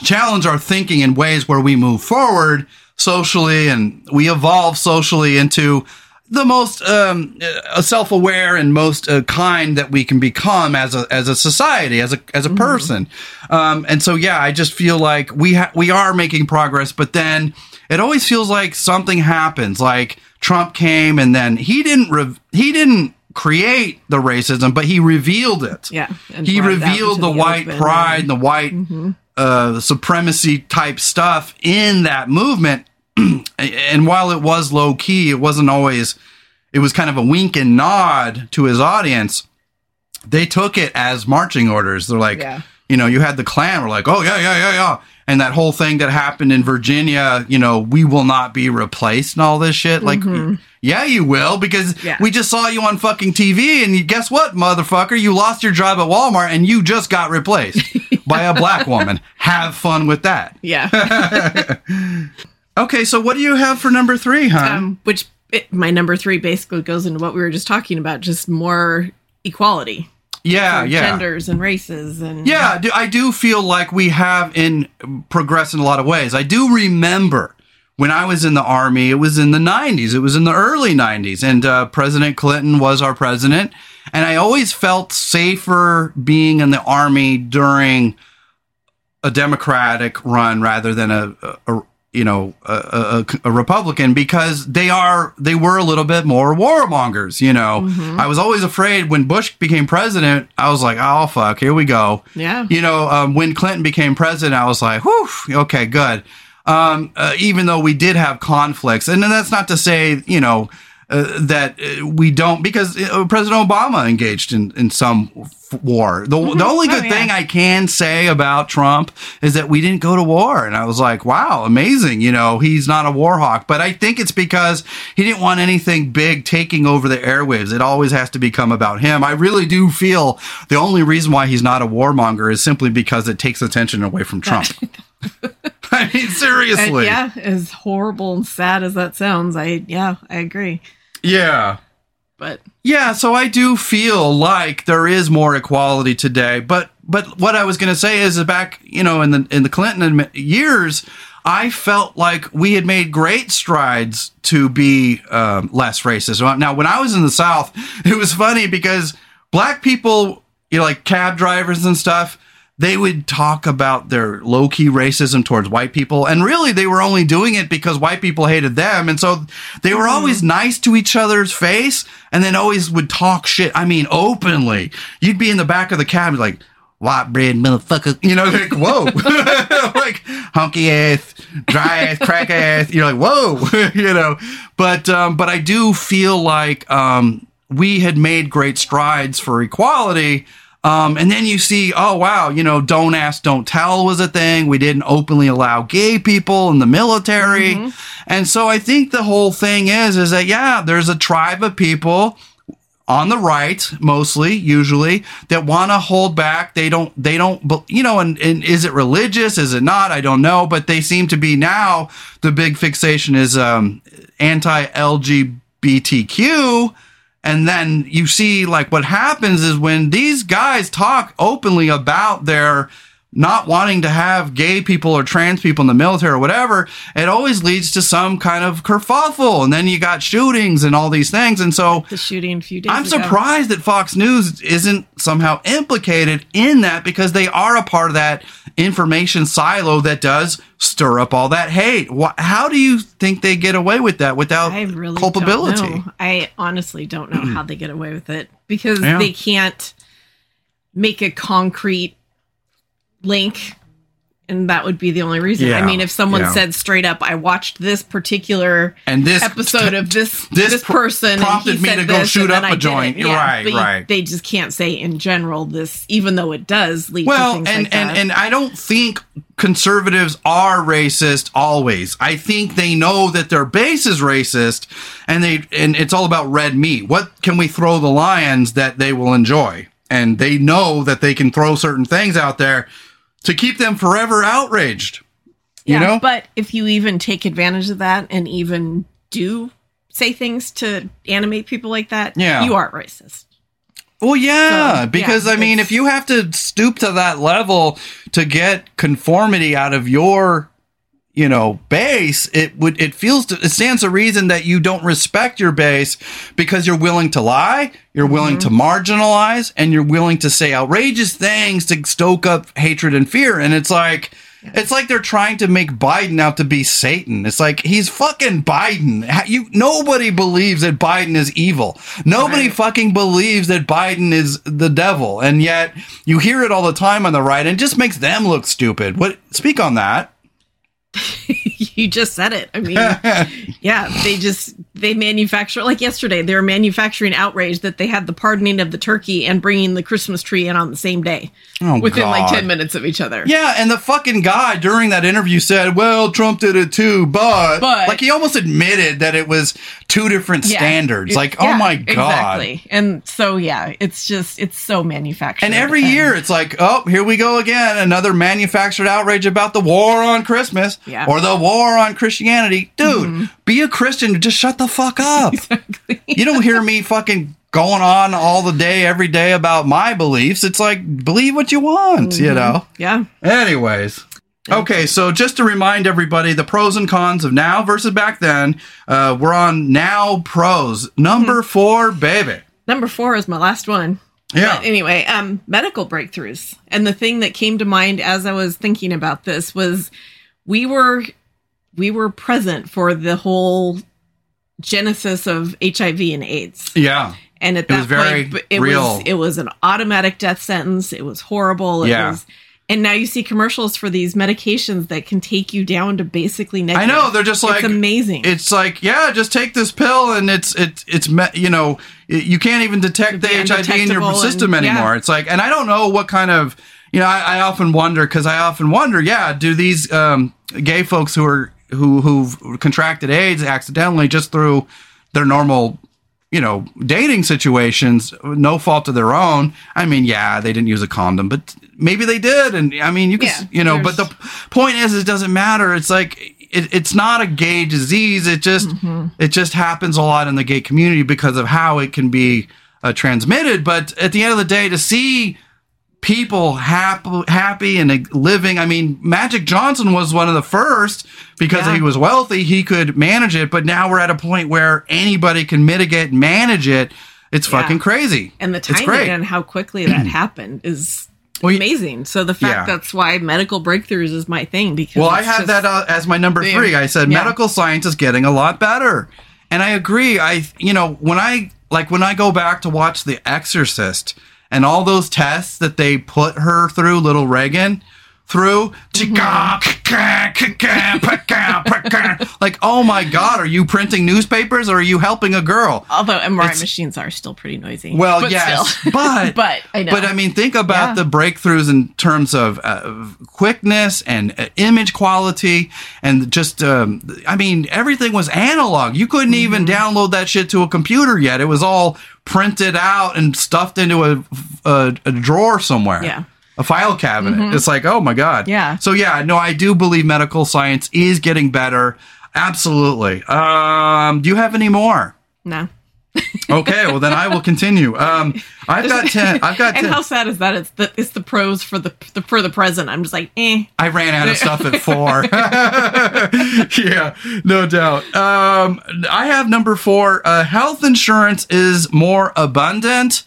challenge our thinking in ways where we move forward socially and we evolve socially into the most um, uh, self-aware and most uh, kind that we can become as a as a society as a as a person um, and so yeah i just feel like we ha- we are making progress but then it always feels like something happens like trump came and then he didn't re- he didn't create the racism but he revealed it Yeah, he brought it out revealed the the white open pride and- the white uh, supremacy type stuff in that movement. and while it was low key, it wasn't always, it was kind of a wink and nod to his audience. They took it as marching orders. They're like, Yeah. You know, you had the Klan were like, oh, yeah, yeah, yeah, yeah. And that whole thing that happened in Virginia, you know, we will not be replaced and all this shit. Like, yeah, you will, because Yeah. we just saw you on fucking TV. And you, guess what, motherfucker? You lost your job at Walmart and you just got replaced by a black woman. Have fun with that. Yeah. Okay, so what do you have for number three, huh? um, which it, my number three basically goes into what we were just talking about, just more equality, yeah, yeah. genders and races, and Yeah, I do- I do feel like we have in progressed in a lot of ways. I do remember when I was in the army, it was in the 90s, it was in the early 90s, and uh, President Clinton was our president. And I always felt safer being in the army during a Democratic run rather than a, a you know a, a, a Republican because they are they were a little bit more warmongers. You know, I was always afraid when Bush became president. I was like, oh fuck, here we go. Yeah. You know, um, when Clinton became president, I was like, whew, okay, good. Um, uh, even though we did have conflicts, and then that's not to say, you know, uh, that uh, we don't, because uh, President Obama engaged in, in some war. The, the mm-hmm. only Oh, good yeah. thing I can say about Trump is that we didn't go to war. And I was like, wow, amazing. You know, he's not a war hawk. But I think it's because he didn't want anything big taking over the airwaves. It always has to become about him. I really do feel the only reason why he's not a warmonger is simply because it takes attention away from Trump. I mean, And seriously. yeah, as horrible and sad as that sounds, I yeah, I agree. yeah. But Yeah, so I do feel like there is more equality today, but but what I was going to say is back, you know, in the in the Clinton years, I felt like we had made great strides to be um, less racist. Now, when I was in the South, it was funny because black people, you know, like cab drivers and stuff, they would talk about their low key racism towards white people. And really, they were only doing it because white people hated them. And so they were always nice to each other's face and then always would talk shit. I mean, openly. You'd be in the back of the cab, like, white bread motherfucker. You know, like, whoa. like, hunky ass, dry ass, crack ass. You're like, whoa. you know, but, um, but I do feel like, um, we had made great strides for equality. Um, and then you see, oh wow, you know, don't ask, don't tell was a thing. We didn't openly allow gay people in the military, and so I think the whole thing is, is that yeah, there's a tribe of people on the right, mostly, usually, that want to hold back. They don't, they don't, you know, and, and is it religious? Is it not? I don't know, but they seem to be now. The big fixation is um, anti-LGBTQ. And then you see, like, what happens is when these guys talk openly about their not wanting to have gay people or trans people in the military or whatever, it always leads to some kind of kerfuffle. And then you got shootings and all these things. And so the shooting a few days I'm ago. surprised that Fox News isn't somehow implicated in that because they are a part of that information silo that does stir up all that hate. How do you think they get away with that without I really culpability? I honestly don't know how they get away with it because Yeah. they can't make a concrete link and that would be the only reason. Yeah, I mean, if someone yeah. said straight up, "I watched this particular And this episode of this this this, person and prompted he me said to go shoot up a joint." it." Yeah, Right, right. They just can't say in general this, even though it does lead to Well, things and like and that. and I don't think conservatives are racist always. I think they know that their base is racist, and they and it's all about red meat. What can we throw the lions that they will enjoy? And they know that they can throw certain things out there to keep them forever outraged. You Yeah, know, but if you even take advantage of that and even do say things to animate people like that, Yeah. you are racist. Well, yeah, So, because yeah, I mean, if you have to stoop to that level to get conformity out of your, you know, base, it would it feels to, it stands to reason that you don't respect your base because you're willing to lie, you're willing mm-hmm. to marginalize, and you're willing to say outrageous things to stoke up hatred and fear. And it's like. It's like they're trying to make Biden out to be Satan. It's like he's fucking Biden. You nobody believes that Biden is evil. Nobody Right. fucking believes that Biden is the devil, and yet you hear it all the time on the right, and it just makes them look stupid. What? Speak on that. you just said it. I mean, yeah, they just they manufacture like yesterday. They were manufacturing outrage that they had the pardoning of the turkey and bringing the Christmas tree in on the same day Oh, within like ten minutes of each other. Yeah, and the fucking guy during that interview said, "Well, Trump did it too, but, But- like he almost admitted that it was two different Yeah. standards. It- like, oh my god!" exactly. And so yeah, it's just it's so manufactured. And every year it's like, oh, here we go again, another manufactured outrage about the war on Christmas Yeah. Mm-hmm. or the war on Christianity. Dude, be a Christian, just shut the fuck up. You don't hear me fucking going on all the day, every day about my beliefs. It's like, believe what you want, Mm-hmm. you know? yeah, Anyways. Okay, so just to remind everybody, the pros and cons of now versus back then, uh, we're on now pros. Number four, baby. number four is my last one. Yeah. But anyway, um, medical breakthroughs. And the thing that came to mind as I was thinking about this was we were we were present for the whole genesis of HIV and AIDS. Yeah. And at It that point, it real. was it was an automatic death sentence. It was horrible. It Yeah. was and now you see commercials for these medications that can take you down to basically I know they're just like it's amazing. It's like yeah, just take this pill and it's it's it's you know it- you can't even detect the HIV in your system and- yeah. anymore. It's like and I don't know what kind of you know I, I often wonder because I often wonder yeah do these um, gay folks who are who who've contracted AIDS accidentally just through their normal you know dating situations no fault of their own? I mean yeah they didn't use a condom but maybe they did and i mean you can Yeah, you know but the point is it doesn't matter. It's like it, it's not a gay disease. It just Mm-hmm. it just happens a lot in the gay community because of how it can be uh, transmitted. But at the end of the day to see people happy, happy and living. I mean, Magic Johnson was one of the first because Yeah. he was wealthy. He could manage it, but now we're at a point where anybody can mitigate and manage it. It's Yeah. fucking crazy. and the timing and how quickly that happened is Well, amazing. So the fact Yeah. that's why medical breakthroughs is my thing because Well, I had that uh, as my number Yeah. three. I said medical science is getting a lot better, and I agree. I, you know, when I like when I go back to watch The Exorcist and all those tests that they put her through, little Regan through, like, oh my god, are you printing newspapers or are you helping a girl? although MRI it's- machines are still pretty noisy. Well, but yes, but but I know. But I mean, think about Yeah. the breakthroughs in terms of uh, quickness and uh, image quality, and just um, I mean, everything was analog. You couldn't even Mm-hmm. download that shit to a computer yet. It was all printed out and stuffed into a a, a drawer somewhere. Yeah. Mm-hmm. A file cabinet. It's like, oh my god. Yeah. So yeah, no, I do believe medical science is getting better. Absolutely. Um, do you have any more? no. Okay, well then I will continue. Um, I've got ten. I've got and ten. how sad is that? It's the it's the pros for the, the for the present. I'm just like, eh. I ran out of stuff at four. yeah, no doubt. Um, I have number four. Uh, health insurance is more abundant.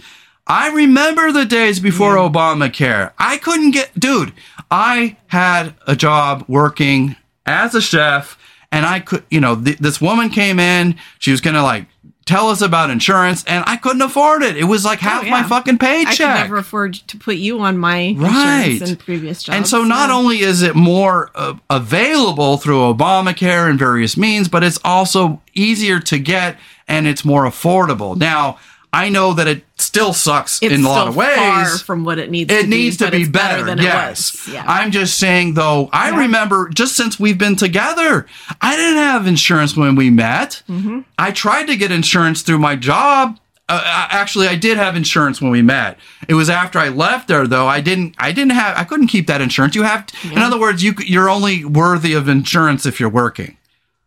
I remember the days before Obamacare. I couldn't get, dude. I had a job working as a chef, and I could, you know, th- this woman came in. She was gonna like tell us about insurance, and I couldn't afford it. It was like half Oh, yeah. my fucking paycheck. I could never afford to put you on my Right. insurance in previous jobs. And so not yeah. only is it more uh, available through Obamacare and various means, but it's also easier to get and it's more affordable. Now, I know that it still sucks it's in a lot of ways. far from what it needs. it to needs be, to be it's better, than yes. it was. Yeah. I'm just saying though, I Yeah. remember just since we've been together, I didn't have insurance when we met. Mm-hmm. I tried to get insurance through my job. Uh, actually, I did have insurance when we met. It was after I left there, though. I didn't. I didn't have. I couldn't keep that insurance. You have. In other words, you you're only worthy of insurance if you're working.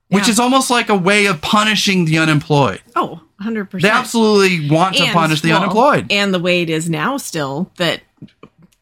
Which is almost like a way of punishing the unemployed. Oh, 100%. They absolutely want to And, punish the well, unemployed. And the way it is now, still, that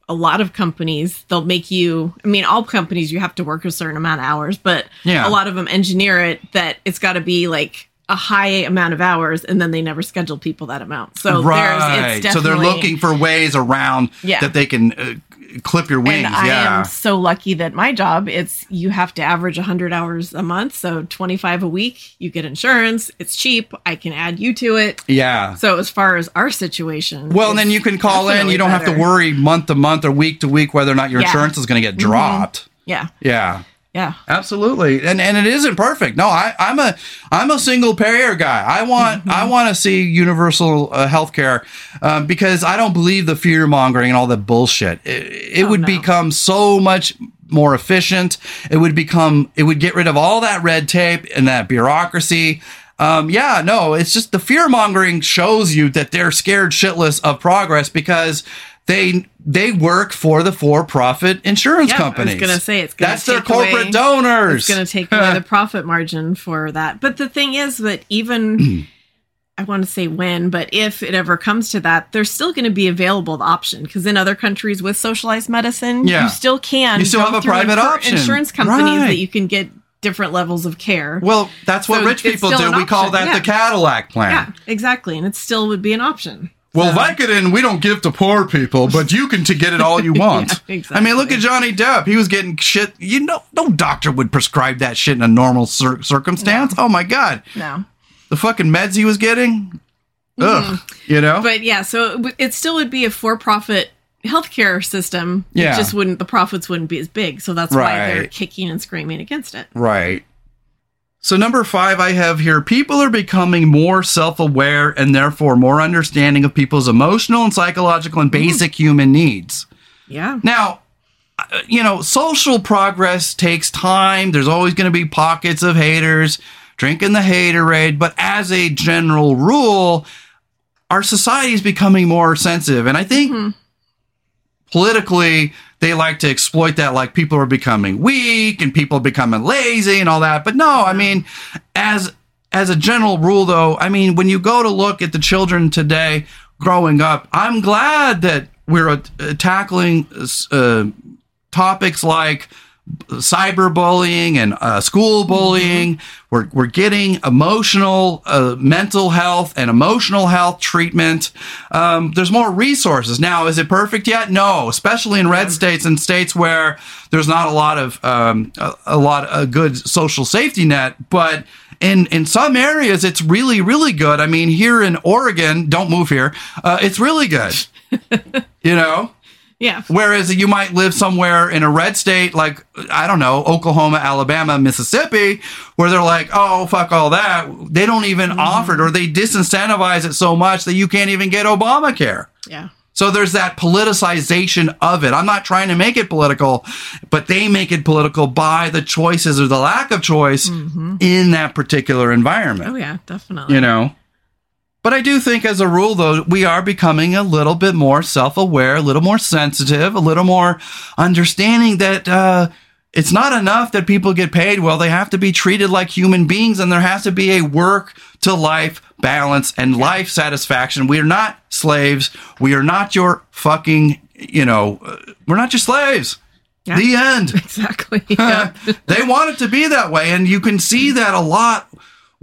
a lot of companies, they'll make you, I mean, all companies, you have to work a certain amount of hours, but Yeah. a lot of them engineer it that it's got to be like a high amount of hours and then they never schedule people that amount. So there's, right. So they're looking for ways around Yeah. that they can uh, clip your wings. And I yeah. am so lucky that my job, it's you have to average 100 hours a month. So 25 a week, you get insurance. It's cheap. I can add you to it. yeah. So as far as our situation, Well, and then you can call in. You don't have to worry month to month or week to week whether or not your Yeah. Mm-hmm. insurance is going to get dropped. Yeah. Yeah. Yeah. Absolutely, and and it isn't perfect. No, I, I'm a I'm a single payer guy. I want Mm-hmm. I want to see universal uh, health care um, because I don't believe the fear mongering and all that bullshit. It, it Oh, would no. become so much more efficient. It would become it would get rid of all that red tape and that bureaucracy. Um, yeah, no, it's just the fear mongering shows you that they're scared shitless of progress because they they work for the for profit insurance Yeah, companies. I was gonna say it's gonna that's their take away- corporate donors. It's going to take away the profit margin for that. But the thing is that even I want to say when, but if it ever comes to that, there's still going to be available the option because in other countries with socialized medicine, Yeah. you still can. You still have a private option. Insurance companies Right. that you can get different levels of care. Well, that's what So rich people do. We call that yeah. the Cadillac plan. yeah, exactly, and it still would be an option. Well, So- Vicodin, we don't give to poor people, but you can to get it all you want. Yeah, I mean, look at Johnny Depp. He was getting shit. You know, no doctor would prescribe that shit in a normal cir- circumstance. Oh my god, No. the fucking meds he was getting. Mm. Ugh, you know. But yeah, so it, w- it still would be a for-profit healthcare system. Yeah. It just wouldn't the profits wouldn't be as big. So that's why they're kicking and screaming against it. Right. So, number five, I have here people are becoming more self aware and therefore more understanding of people's emotional and psychological and basic human needs. Yeah. Now, uh, you know, social progress takes time. There's always going to be pockets of haters drinking the haterade. But as a general rule, our society is becoming more sensitive. And I think politically, they like to exploit that like people are becoming weak and people are becoming lazy and all that. But no, I mean, as as a general rule though, I mean, when you go to look at the children today growing up, I'm glad that we're uh, tackling uh, topics like cyberbullying and uh, school bullying. We're, we're getting emotional, uh, mental health and emotional health treatment. Um, there's more resources. Now, is it perfect yet? No, especially in red states and states where there's not a lot of, um, a, a lot of good social safety net, but in, in some areas, it's really, really good. I mean, here in Oregon, don't move here. Uh, it's really good. you know? Yeah. Whereas you might live somewhere in a red state, like, I don't know, Oklahoma, Alabama, Mississippi, where they're like, oh, fuck all that. They don't even mm-hmm. offer it or they disincentivize it so much that you can't even get Obamacare. Yeah. So there's that politicization of it. I'm not trying to make it political, but they make it political by the choices or the lack of choice mm-hmm. in that particular environment Oh yeah, definitely. you know. But I do think, as a rule, though, we are becoming a little bit more self aware, a little more sensitive, a little more understanding that uh, it's not enough that people get paid well. They have to be treated like human beings, and there has to be a work to life balance and life satisfaction. We are not slaves. We are not your fucking, you know, uh, we're not your slaves. Yeah. The end. Exactly. Yeah. they want it to be that way and you can see that a lot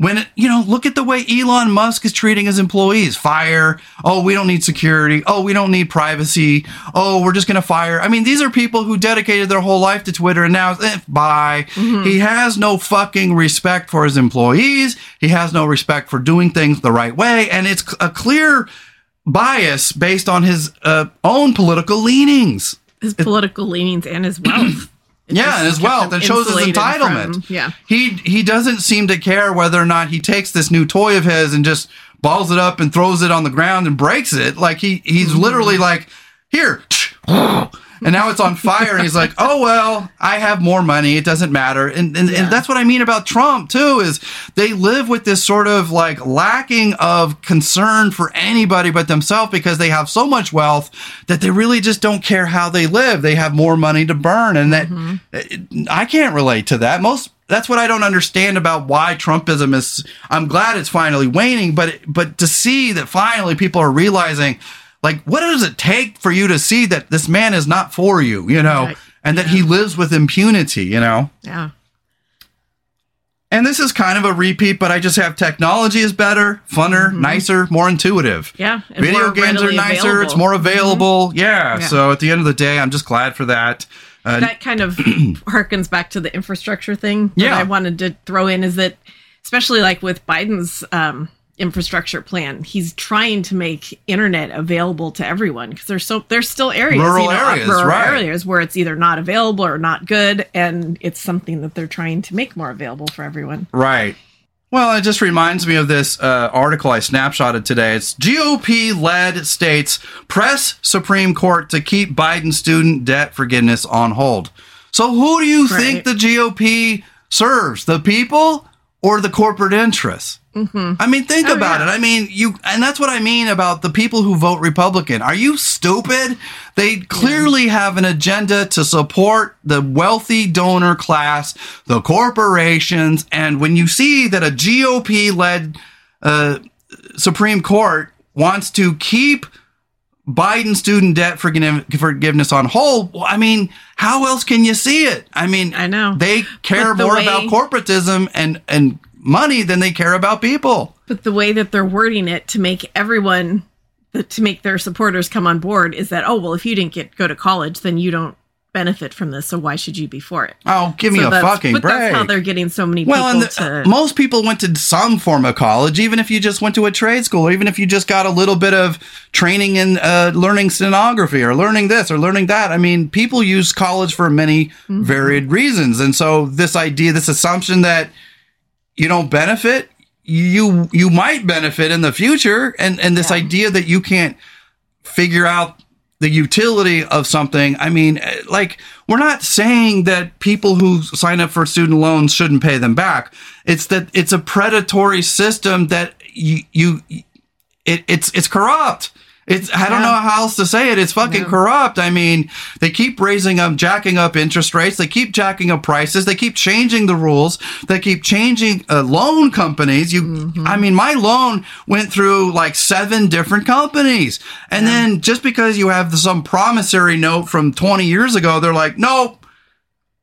when it, you know look at the way Elon Musk is treating his employees. Fire. Oh we don't need security. Oh we don't need privacy. Oh we're just going to fire. I mean these are people who dedicated their whole life to Twitter and now eh, bye. He has no fucking respect for his employees. He has no respect for doing things the right way. And it's a clear bias based on his uh, own political leanings. His political leanings and his wealth. Yeah, and as well, that shows his entitlement. from- yeah. he he doesn't seem to care whether or not he takes this new toy of his and just balls it up and throws it on the ground and breaks it. Like he he's Mm-hmm. literally like, here, and now it's on fire, and he's like, oh well, I have more money, it doesn't matter, and and, Yeah. and that's what I mean about Trump too is they live with this sort of like lacking of concern for anybody but themselves because they have so much wealth that they really just don't care how they live. They have more money to burn, and that Mm-hmm. I can't relate to that. Most that's what I don't understand about why Trumpism is. I'm glad it's finally waning, but but to see that finally people are realizing, like, what does it take for you to see that this man is not for you, you know, Right. and that he lives with impunity, you know. Yeah. And this is kind of a repeat, but I just have technology is better, funner, nicer, more intuitive. Yeah. Video games are nicer. It's available. Mm-hmm. more available. Yeah. Yeah. So at the end of the day, I'm just glad for that. Uh, that kind of harkens back to the infrastructure thing that Yeah. I wanted to throw in is that especially like with Biden's um, infrastructure plan, he's trying to make internet available to everyone because there's so there's still areas, Rural uh, areas, rural right. areas where it's either not available or not good, and it's something that they're trying to make more available for everyone. Right. Well, it just reminds me of this uh, article I snapshotted today. It's GOP led states press Supreme Court to keep Biden student debt forgiveness on hold. So, who do you think the GOP serves? The people or the corporate interests? I mean, think Oh, about yeah. it. I mean, you, and that's what I mean about the people who vote Republican. Are you stupid? They clearly have an agenda to support the wealthy donor class, the corporations, and when you see that a GOP led uh, Supreme Court wants to keep Biden student debt forgiveness on hold, I mean, how else can you see it? I mean, I know. they care the more way- about corporatism and and money than they care about people. But the way that they're wording it to make everyone to make their supporters come on board is that oh well if you didn't get go to college then you don't benefit from this so why should you be for it? Oh, give me So a fucking but break. that's how they're getting so many well, and the, to most people went to some form of college, even if you just went to a trade school, or even if you just got a little bit of training in uh, learning stenography or learning this or learning that. I mean, people use college for many Mm-hmm. varied reasons, and so this idea, this assumption that you don't benefit, you you might benefit in the future, and and this Yeah. idea that you can't figure out the utility of something. I mean, eh, like we're not saying that people who sign up for student loans shouldn't pay them back. It's that it's a predatory system that you you it, it's it's corrupt. It's I don't Yeah. know how else to say it. It's fucking Yeah. corrupt. I mean, they keep raising up, jacking up interest rates. They keep jacking up prices. They keep changing the rules. They keep changing uh, loan companies. You, I mean, my loan went through like seven different companies, and then just because you have some promissory note from 20 years ago, they're like, nope.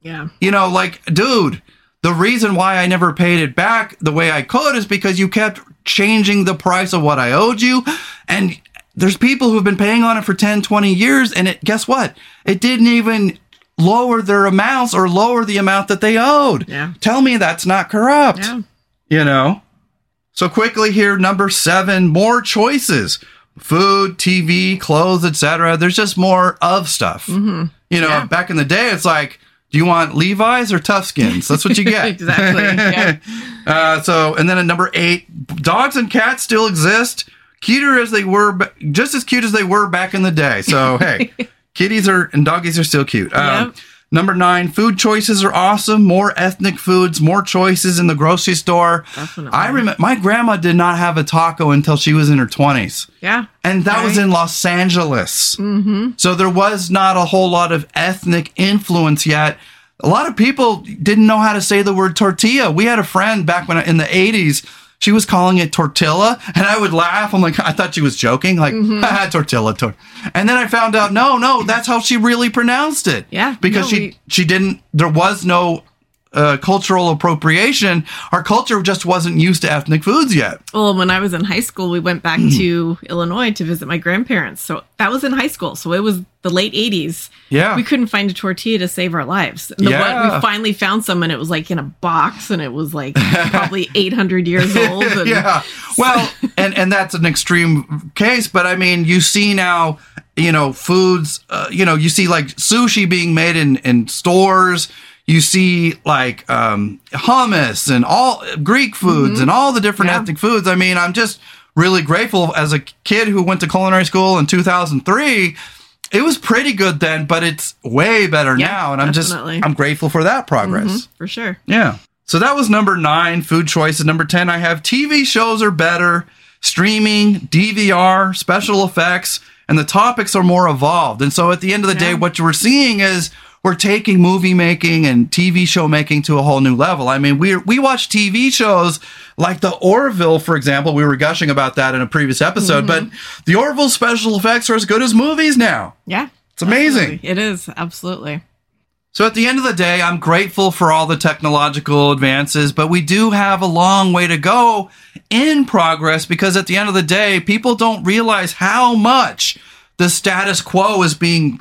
yeah you know, like, dude, the reason why I never paid it back the way I could is because you kept changing the price of what I owed you. And there's people who've been paying on it for 10, 20 years. And it, guess what? It didn't even lower their amounts or lower the amount that they owed. Yeah. Tell me that's not corrupt yeah you know so quickly here number seven more choices food tv clothes etc there's just more of stuff you know Yeah. back in the day it's like do you want levi's or tough skins that's what you get Exactly, yeah. uh, so and then at number eight dogs and cats still exist cuter as they were just as cute as they were back in the day so hey kitties are and doggies are still cute um, Yep. Number nine, food choices are awesome. More ethnic foods, more choices in the grocery store. Definitely. I remember my grandma did not have a taco until she was in her 20s. yeah And that was in Los Angeles. Mm-hmm. So there was not a whole lot of ethnic influence yet. A lot of people didn't know how to say the word tortilla. We had a friend back when in the 80s. She was calling it tortilla, and I would laugh. I'm like, I thought she was joking, like Mm-hmm. "Haha, tortilla, tor-. And then I found out, no, no, that's how she really pronounced it. Yeah, because no, she we- she didn't. There was no uh, cultural appropriation. Our culture just wasn't used to ethnic foods yet. Well, when I was in high school, we went back Hmm. to Illinois to visit my grandparents. So that was in high school. So it was the late 80s. Yeah. We couldn't find a tortilla to save our lives. And the Yeah. one, we finally found some and it was like in a box and it was like probably 800 years old. And yeah. Well, and and that's an extreme case, but I mean, you see now, you know, foods. Uh, you know, you see like sushi being made in in stores. You see like um, hummus and all Greek foods and all the different Yeah. ethnic foods. I mean, I'm just really grateful as a kid who went to culinary school in 2003. It was pretty good then, but it's way better Yeah, now, and I'm definitely. just I'm grateful for that progress. For sure. Yeah. So that was number nine, food choices. Number 10, I have TV shows are better, streaming, DVR, special effects, and the topics are more evolved. And so at the end of the day, what you're seeing is we're taking movie making and TV show making to a whole new level. I mean, we we watch TV shows like the Orville, for example. We were gushing about that in a previous episode, but mm-hmm. the Orville special effects are as good as movies now. Yeah. It's amazing. Absolutely. It is. Absolutely. So at the end of the day, I'm grateful for all the technological advances, but we do have a long way to go in progress because at the end of the day, people don't realize how much the status quo is being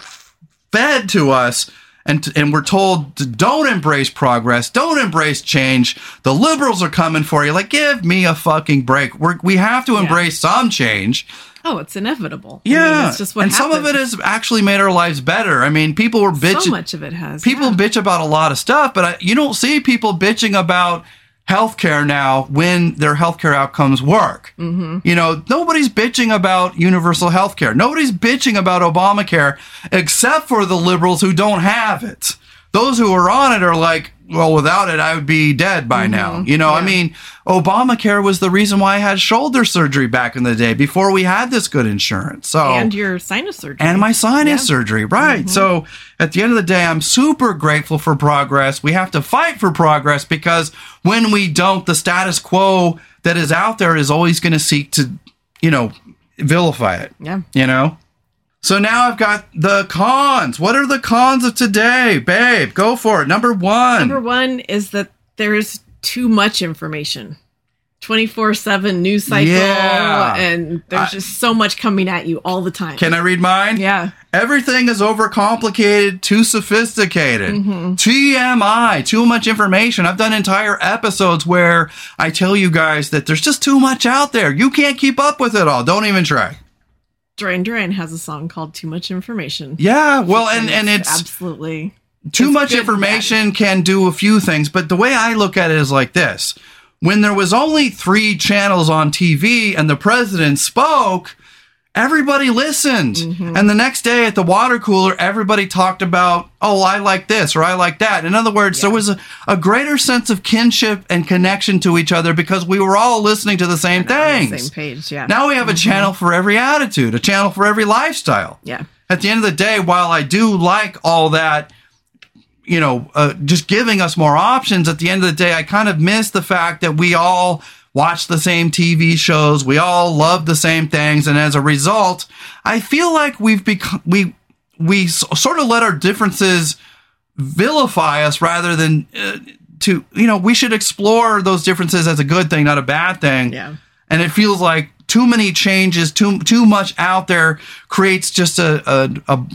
fed to us. And, and we're told to don't embrace progress, don't embrace change. The liberals are coming for you. Like, give me a fucking break. We're, we have to embrace some change. Oh, it's inevitable. I mean, Yeah, it's just what and some of it has actually made our lives better. I mean, people were bitching. So much of it has. people yeah. bitch about a lot of stuff, but I, you don't see people bitching about healthcare now when their healthcare outcomes work. Mm-hmm. You know, nobody's bitching about universal healthcare. Nobody's bitching about Obamacare except for the liberals who don't have it. Those who are on it are like, well, without it, I would be dead by mm-hmm. now. You know, I mean, Obamacare was the reason why I had shoulder surgery back in the day before we had this good insurance. So and your sinus surgery. and my sinus Yeah. surgery. Right. Mm-hmm. So at the end of the day, I'm super grateful for progress. We have to fight for progress because when we don't, the status quo that is out there is always going to seek to, you know, vilify it. Yeah. You know? So now I've got the cons. What are the cons of today? Babe, go for it. Number one. Number one is that there's too much information. 24 7 news cycle, Yeah. and there's just so much coming at you all the time. Can I read mine? yeah. Everything is overcomplicated, too sophisticated. Mm-hmm. TMI, too much information. I've done entire episodes where I tell you guys that there's just too much out there. You can't keep up with it all. Don't even try. Duran Duran has a song called Too Much Information. Yeah, well, and and it's absolutely. too it's much information can do a few things, but the way I look at it is like this. When there was only 3 channels on TV and the president spoke, everybody listened. Mm-hmm. And the next day at the water cooler, everybody talked about, "Oh, I like this or I like that." In other words, there was a, a greater sense of kinship and connection to each other because we were all listening to the same the things. Same page, yeah. Now we have a channel for every attitude, a channel for every lifestyle yeah. at the end of the day, while I do like all that, you know, uh, just giving us more options, at the end of the day, I kind of miss the fact that we all watch the same TV shows, we all love the same things, and as a result, I feel like we've become we we sort of let our differences vilify us rather than uh, to you know we should explore those differences as a good thing, not a bad thing Yeah. and it feels like too many changes, too too much out there creates just a a, a,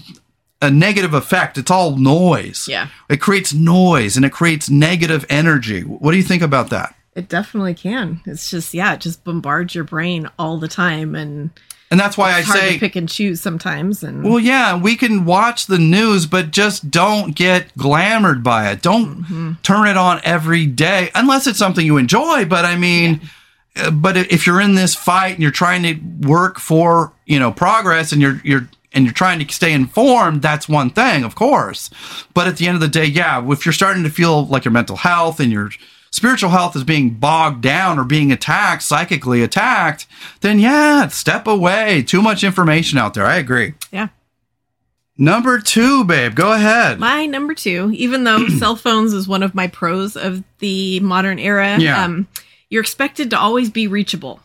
a negative effect. It's all noise. Yeah. it creates noise and it creates negative energy. What do you think about that? It definitely can. It's just, yeah, it just bombards your brain all the time. And And that's why I say, to pick and choose sometimes. And well, yeah, we can watch the news, but just don't get glamored by it. Don't turn it on every day unless it's something you enjoy. But I mean. uh, But if you're in this fight and you're trying to work for you know progress and you're you're and you're trying to stay informed, that's one thing, of course. But at the end of the day, yeah, if you're starting to feel like your mental health and your spiritual health is being bogged down or being attacked, psychically attacked, then yeah, step away. Too much information out there. I agree. yeah. Number two, babe, go ahead. My number two, even though cell phones is one of my pros of the modern era, Yeah. um, you're expected to always be reachable.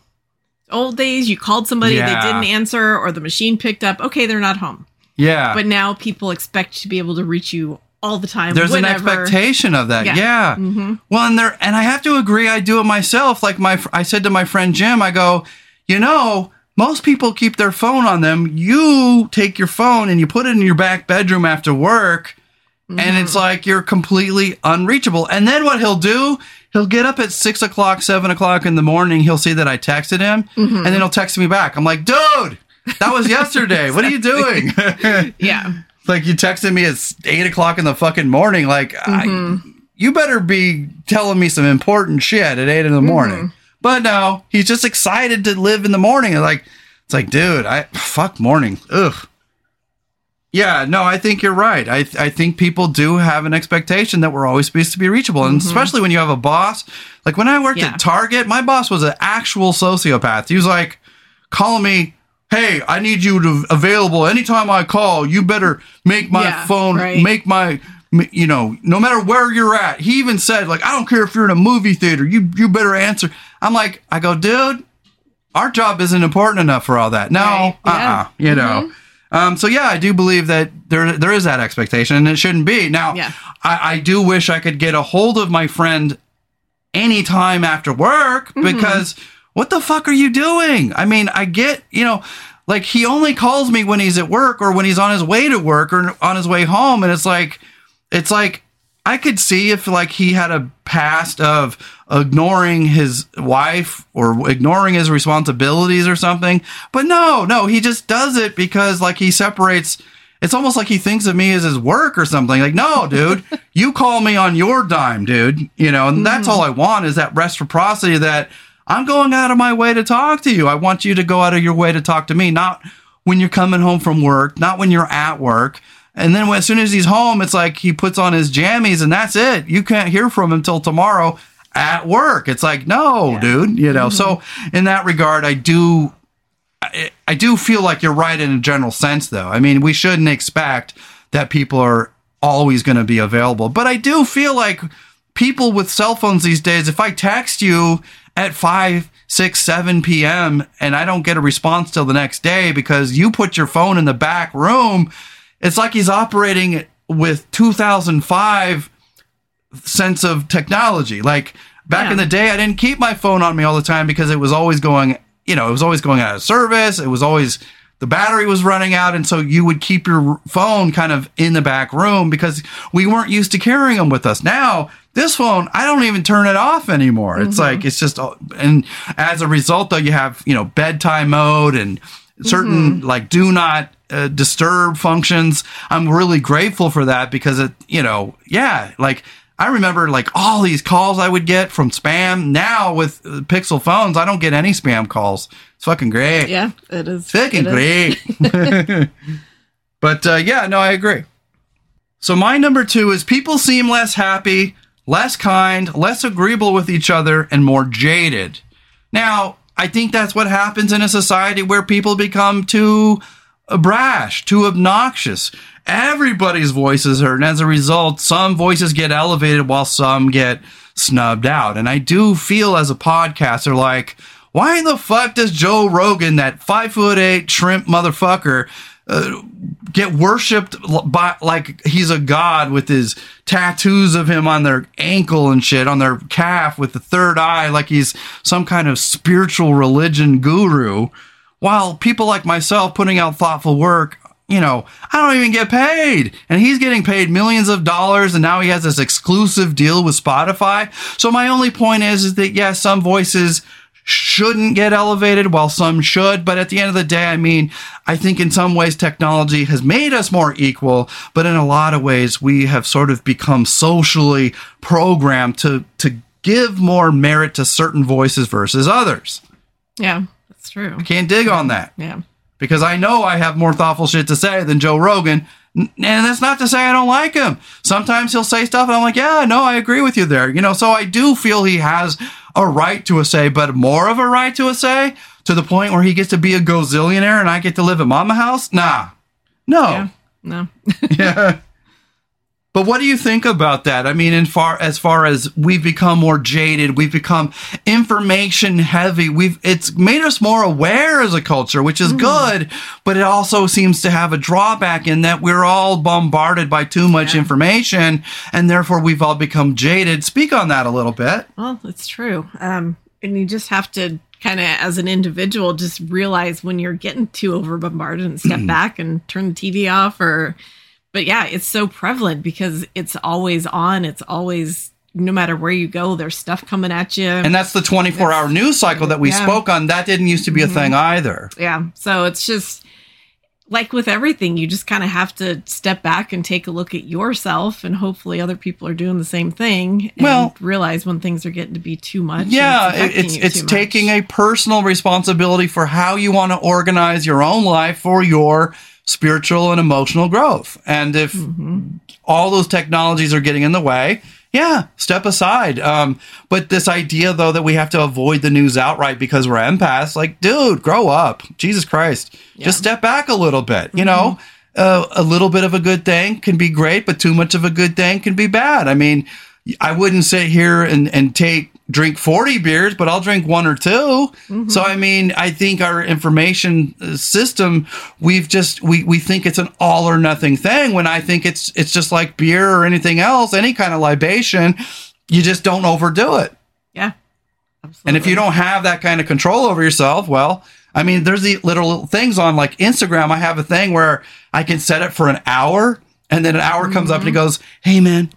Old days, you called somebody, Yeah. they didn't answer, or the machine picked up. Okay, they're not home. yeah. But now people expect to be able to reach you all the time. There's whenever. an expectation of that. Yeah. Yeah. Mm-hmm. Well, and there, and I have to agree. I do it myself. Like my, I said to my friend Jim, I go, you know, most people keep their phone on them. You take your phone and you put it in your back bedroom after work, and it's mm-hmm. like you're completely unreachable. And then what he'll do, he'll get up at six o'clock, seven o'clock in the morning. He'll see that I texted him, mm-hmm. and then he'll text me back. I'm like, dude. That was yesterday. What are you doing? Yeah. Like you texted me at eight o'clock in the fucking morning. Like, I, mm-hmm. you better be telling me some important shit at eight in the mm-hmm. morning. But no, he's just excited to live in the morning. And like, it's like, dude, I fuck morning. Ugh. Yeah, no, I think you're right. I I think people do have an expectation that we're always supposed to be reachable, and mm-hmm. especially when you have a boss. Like when I worked Yeah. at Target, my boss was an actual sociopath. He was like calling me hey, I need you to available anytime I call. You better make my Yeah, phone, right. make my, you know, no matter where you're at. He even said, like, I don't care if you're in a movie theater, you you better answer. I'm like, I go, dude, our job isn't important enough for all that. No, Right, uh, yeah. uh you know. Um, so yeah, I do believe that there there is that expectation, and it shouldn't be. Now, Yeah. I, I do wish I could get a hold of my friend anytime after work Mm-hmm. because what the fuck are you doing? I mean, I get, you know, like he only calls me when he's at work or when he's on his way to work or on his way home. And it's like, it's like, I could see if like he had a past of ignoring his wife or ignoring his responsibilities or something. But no, no, he just does it because like he separates it's almost like he thinks of me as his work or something. Like, no, dude, you call me on your dime, dude. You know, and that's mm-hmm. all I want is that reciprocity that I'm going out of my way to talk to you. I want you to go out of your way to talk to me, not when you're coming home from work, not when you're at work. And then when, as soon as he's home, it's like he puts on his jammies and that's it. You can't hear from him till tomorrow at work. It's like, no, dude, you know. So mm-hmm. in that regard, I do I, I do feel like you're right in a general sense, though. I mean, we shouldn't expect that people are always going to be available. But I do feel like people with cell phones these days, if I text you at 5, 6, 7 p.m. and I don't get a response till the next day because you put your phone in the back room, it's like he's operating with 2005 sense of technology. Like back Yeah. in the day, I didn't keep my phone on me all the time because it was always going, you know, it was always going out of service. It was always the battery was running out. And so you would keep your phone kind of in the back room because we weren't used to carrying them with us. Now, this phone, I don't even turn it off anymore. It's like, it's just, and as a result, though, you have, you know, bedtime mode and certain like do not uh, disturb functions. I'm really grateful for that because it, you know, yeah, like I remember like all these calls I would get from spam. Now with uh, Pixel phones, I don't get any spam calls. It's fucking great. Yeah, it is. Fucking it is. great. but uh, yeah, no, I agree. So my number two is people seem less happy, less kind, less agreeable with each other, and more jaded. Now, I think that's what happens in a society where people become too brash, too obnoxious. Everybody's voice is heard, and as a result, some voices get elevated while some get snubbed out. And I do feel as a podcaster like, why in the fuck does Joe Rogan, that five foot eight shrimp motherfucker, uh, get worshipped by like he's a god with his tattoos of him on their ankle and shit on their calf with the third eye like he's some kind of spiritual religion guru. While people like myself putting out thoughtful work you know i don't even get paid. And he's getting paid millions of dollars and now he has this exclusive deal with spotify. So my only point is is that yes some voices shouldn't get elevated while some should. But at the end of the day, I mean, I think in some ways technology has made us more equal, but in a lot of ways we have sort of become socially programmed to, to give more merit to certain voices versus others. Yeah, that's true. You can't dig on that Yeah. because I know I have more thoughtful shit to say than Joe Rogan. And that's not to say I don't like him. Sometimes he'll say stuff and I'm like, yeah, no, I agree with you there. You know, so I do feel he has a right to a say, but more of a right to a say to the point where he gets to be a gazillionaire and I get to live at mama house. Nah, no. Yeah. No. Yeah. But what do you think about that? I mean, in far as far as we've become more jaded, we've become information heavy. We've it's made us more aware as a culture, which is good, but it also seems to have a drawback in that we're all bombarded by too much Yeah. information, and therefore we've all become jaded. Speak on that a little bit. Well, it's true. Um, and you just have to kind of, as an individual, just realize when you're getting too over bombarded and step back and turn the TV off. Or, but yeah, it's so prevalent because it's always on. It's always, no matter where you go, there's stuff coming at you. And that's the 24 hour news cycle that we Yeah. spoke on. That didn't used to be a thing mm-hmm. either. yeah. So it's just like with everything, you just kind of have to step back and take a look at yourself, and hopefully other people are doing the same thing. And Well- realize when things are getting to be too much. Yeah, it- affecting it's it's too much. taking a personal responsibility for how you want to organize your own life for your spiritual and emotional growth. And if Mm-hmm. all those technologies are getting in the way, yeah, step aside. Um, but this idea though that we have to avoid the news outright because we're empaths, like, dude, grow up. Jesus Christ. Just step back a little bit. You know, uh, a little bit of a good thing can be great, but too much of a good thing can be bad. I mean, I wouldn't sit here and, and take drink 40 beers, but I'll drink one or 2 So, I mean, I think our information uh, system, we've just, we, we think it's an all or nothing thing when I think it's, it's just like beer or anything else, any kind of libation. You just don't overdo it. Yeah. Absolutely. And if you don't have that kind of control over yourself, well, I mean, there's the little things on like Instagram. I have a thing where I can set it for an hour and then an hour comes up and it goes, Hey man,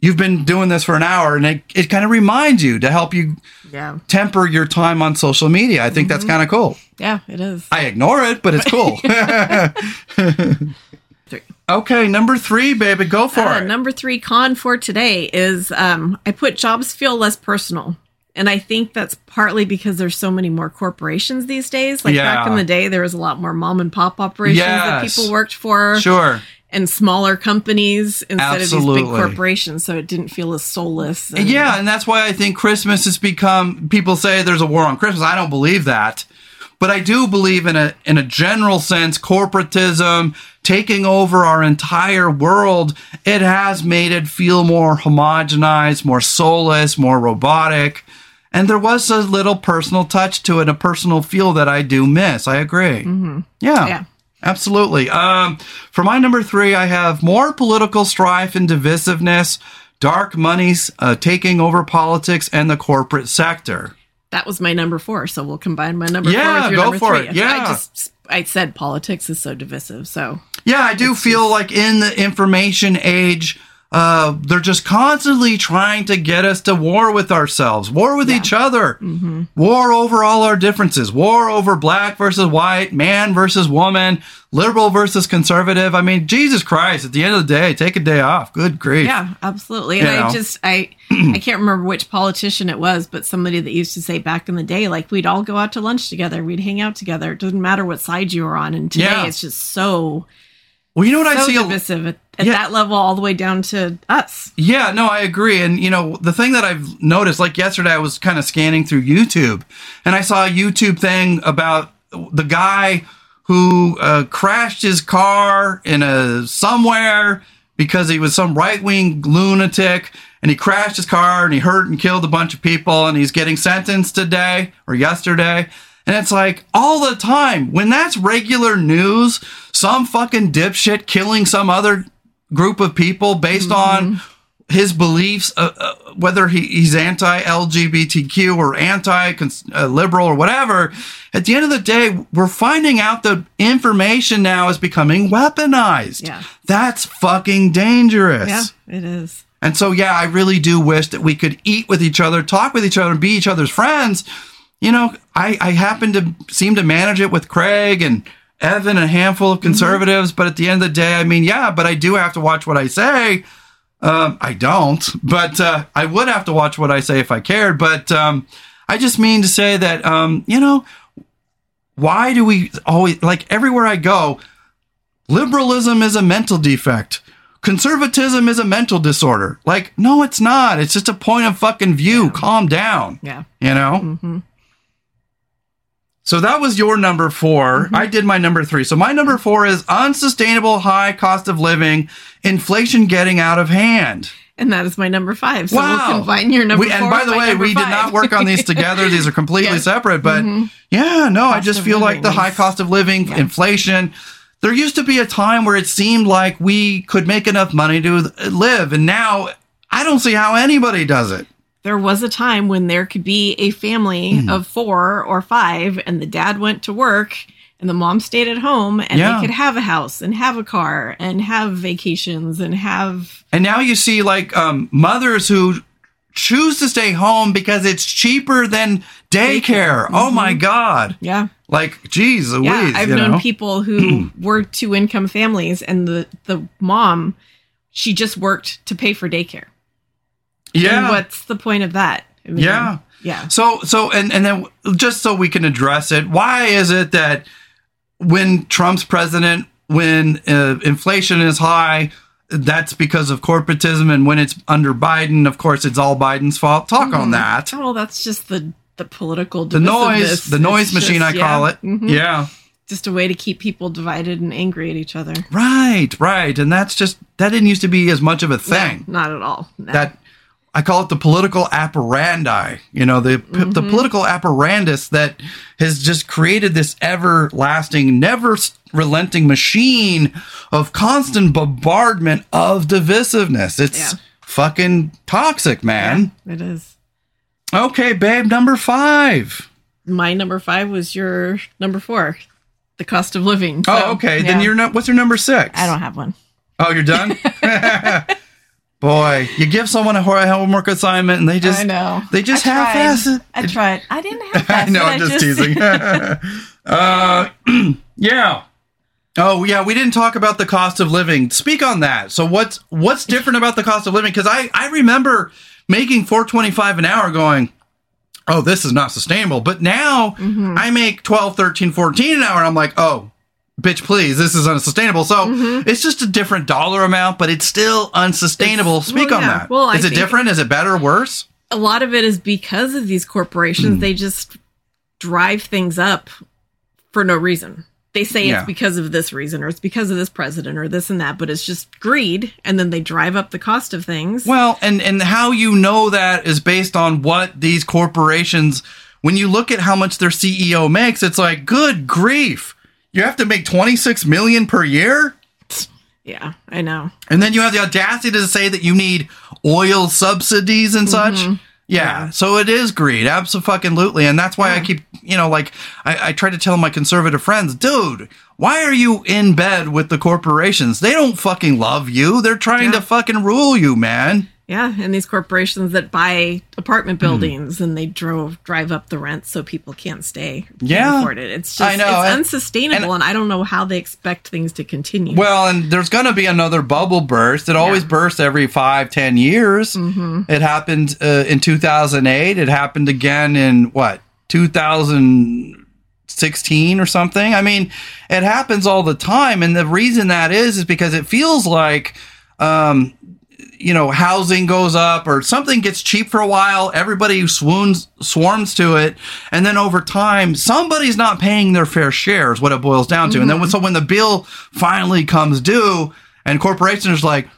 you've been doing this for an hour. And it, it kind of reminds you to help you Yeah. temper your time on social media. I think that's kind of cool. Yeah, it is. I ignore it, but it's cool. Three. okay. Number three, baby, go for Uh, it. number three con for today is um, I put jobs feel less personal. And I think that's partly because there's so many more corporations these days. Like back in the day, there was a lot more mom and pop operations that people worked for sure. And smaller companies instead of these big corporations. So it didn't feel as soulless. and- Yeah, and that's why I think Christmas has become. People say there's a war on Christmas. I don't believe that, but I do believe in a in a general sense, corporatism taking over our entire world. It has made it feel more homogenized, more soulless, more robotic. And there was a little personal touch to it, a personal feel that I do miss. I agree. Mm-hmm. Yeah. Yeah. Absolutely. Um, for my number three, I have more political strife and divisiveness, dark monies uh, taking over politics and the corporate sector. That was my number four. So we'll combine my number Yeah, four with your go number for three. it. Yeah. I just, I said politics is so divisive. So Yeah, I do feel like in the information age, uh, they're just constantly trying to get us to war with ourselves, war with each other, war over all our differences, war over black versus white, man versus woman, liberal versus conservative. I mean, Jesus Christ! At the end of the day, take a day off. Good grief. Yeah, absolutely. And You know? I just I I can't remember which politician it was, but somebody that used to say back in the day, like we'd all go out to lunch together, we'd hang out together. It doesn't matter what side you were on. And today Yeah. it's just so Well, you know what I see. divisive at, at Yeah. that level all the way down to us. Yeah, no, I agree. And you know, the thing that I've noticed, like yesterday, I was kind of scanning through YouTube, and I saw a YouTube thing about the guy who uh, crashed his car in a somewhere because he was some right wing lunatic, and he crashed his car and he hurt and killed a bunch of people, and he's getting sentenced today or yesterday. And it's like all the time when that's regular news, some fucking dipshit killing some other group of people based on his beliefs, uh, uh, whether he, he's anti LGBTQ or anti uh, liberal or whatever. At the end of the day, we're finding out that information now is becoming weaponized. Yeah. That's fucking dangerous. Yeah, it is. And so, yeah, I really do wish that we could eat with each other, talk with each other, and be each other's friends. You know, I, I happen to seem to manage it with Craig and Evan and a handful of conservatives. But at the end of the day, I mean, yeah, but I do have to watch what I say. Um, I don't, but uh, I would have to watch what I say if I cared. But um, I just mean to say that, um, you know, why do we always, like everywhere I go, liberalism is a mental defect. Conservatism is a mental disorder. Like, no, it's not. It's just a point of fucking view. Calm down. Yeah. You know? So that was your number 4 mm-hmm. I did my number three. So my number four is unsustainable high cost of living, inflation getting out of hand. And that is my number five. So wow. we'll combine your number We- four and by the way, we did not work on these together. These are completely Yeah. separate. But mm-hmm. yeah, no, I just feel like the high cost of living, inflation. There used to be a time where it seemed like we could make enough money to live. And now I don't see how anybody does it. There was a time when there could be a family Mm-hmm. of four or five and the dad went to work and the mom stayed at home and Yeah. they could have a house and have a car and have vacations and have And now you see like um, mothers who choose to stay home because it's cheaper than daycare. Oh my God. yeah Like, geez Louise. yeah i've known know? people who were two income families and the the mom she just worked to pay for daycare Yeah. and what's the point of that I mean, Yeah. yeah So so and and then just so we can address it, why is it that when Trump's president, when uh, inflation is high, that's because of corporatism. And when it's under Biden, of course, it's all Biden's fault. Talk on that. Oh, that's just the the political The noise, the noise machine, just- I call yeah. it. Mhm. Yeah. Just a way to keep people divided and angry at each other. Right, right. And that's just, that didn't used to be as much of a thing. No, not at all. No. that I call it the political apparandi, you know, the the mm-hmm. political apparatus that has just created this everlasting, never relenting machine of constant bombardment of divisiveness. It's Yeah. fucking toxic, man. it is. Okay, babe, number 5. My number five was your number four, the cost of living. Oh, okay. yeah. Then you're not what's your number 6? I don't have one. Oh, you're done? Boy, you give someone a homework assignment and they just I know. they just I half-ass it. I tried. I didn't have I know, I'm just, teasing. uh, yeah. Oh, yeah. We didn't talk about the cost of living. Speak on that. So, what's what's different about the cost of living? Because I I remember making four twenty five an hour, going, oh, this is not sustainable. But now Mm-hmm. I make 12, 13, 14 an hour, and I'm like, oh. Bitch, please, this is unsustainable. So it's just a different dollar amount, but it's still unsustainable. Mm-hmm. It's- Speak well, on yeah. that. Well, I is it different? Is it better? or Worse? a lot of it is because of these corporations. Hmm. They just drive things up for no reason. They say Yeah. it's because of this reason or it's because of this president or this and that, but it's just greed. And then they drive up the cost of things. Well, and and how you know that is based on what these corporations when you look at how much their CEO makes, it's like, good grief. You have to make 26 million per year? yeah, I know. And then you have the audacity to say that you need oil subsidies and such. Mm-hmm. Yeah, so it is greed, absolutely, and that's why I keep, you know, like I, I try to tell my conservative friends, dude, why are you in bed with the corporations? They don't fucking love you. They're trying Yeah. to fucking rule you, man. Yeah, and these corporations that buy Hmm. apartment buildings and they drove drive up the rent so people can't stay, can't Yeah. afford it. It's just I know, it's and- unsustainable, and, I don't know how they expect things to continue. Well, and there's going to be another bubble burst. It always Yeah. bursts every five, ten years. It happened uh, in 2008. It happened again in what 2016 or something. I mean, it happens all the time, and the reason that is is because it feels like. Um, you know, housing goes up or something gets cheap for a while, everybody swoons, swarms to it. And then over time, somebody's not paying their fair share is what it boils down to. And then when, mm-hmm. so when the bill finally comes due and corporations are like,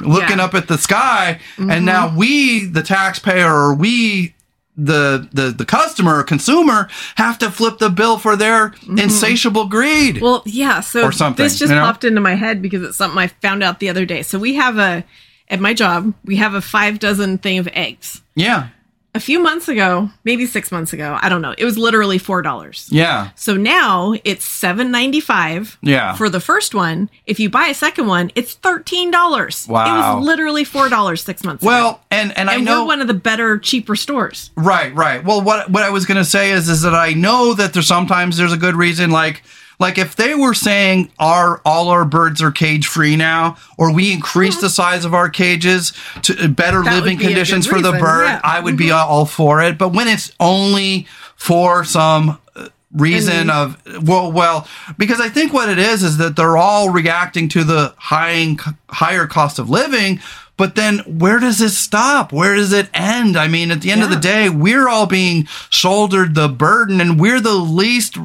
looking Yeah. up at the sky and mm-hmm. now we the taxpayer or we the the the customer or consumer have to flip the bill for their mm-hmm. insatiable greed Well, yeah. So Or something, this just you know? popped into my head because it's something I found out the other day. So we have a at my job we have a five dozen thing of eggs. yeah A few months ago, maybe six months ago, I don't know. It was literally four dollars. yeah So now it's seven ninety five. Yeah. For the first one, if you buy a second one, it's thirteen dollars. Wow. It was literally four dollars six months ago. well and and, i and know one of the better, cheaper stores. Right, right. Well, what what I was going to say is is that I know that there's sometimes there's a good reason like like if they were saying our all our birds are cage free now or we increase the size of our cages to uh, better That living conditions for the bird, yeah. Mm-hmm. I would be all for it. But when it's only for some uh, reason of well well because I think what it is is that they're all reacting to the high higher cost of living but then where does it stop where does it end I mean at the end of the day we're all being shouldered the burden and we're the least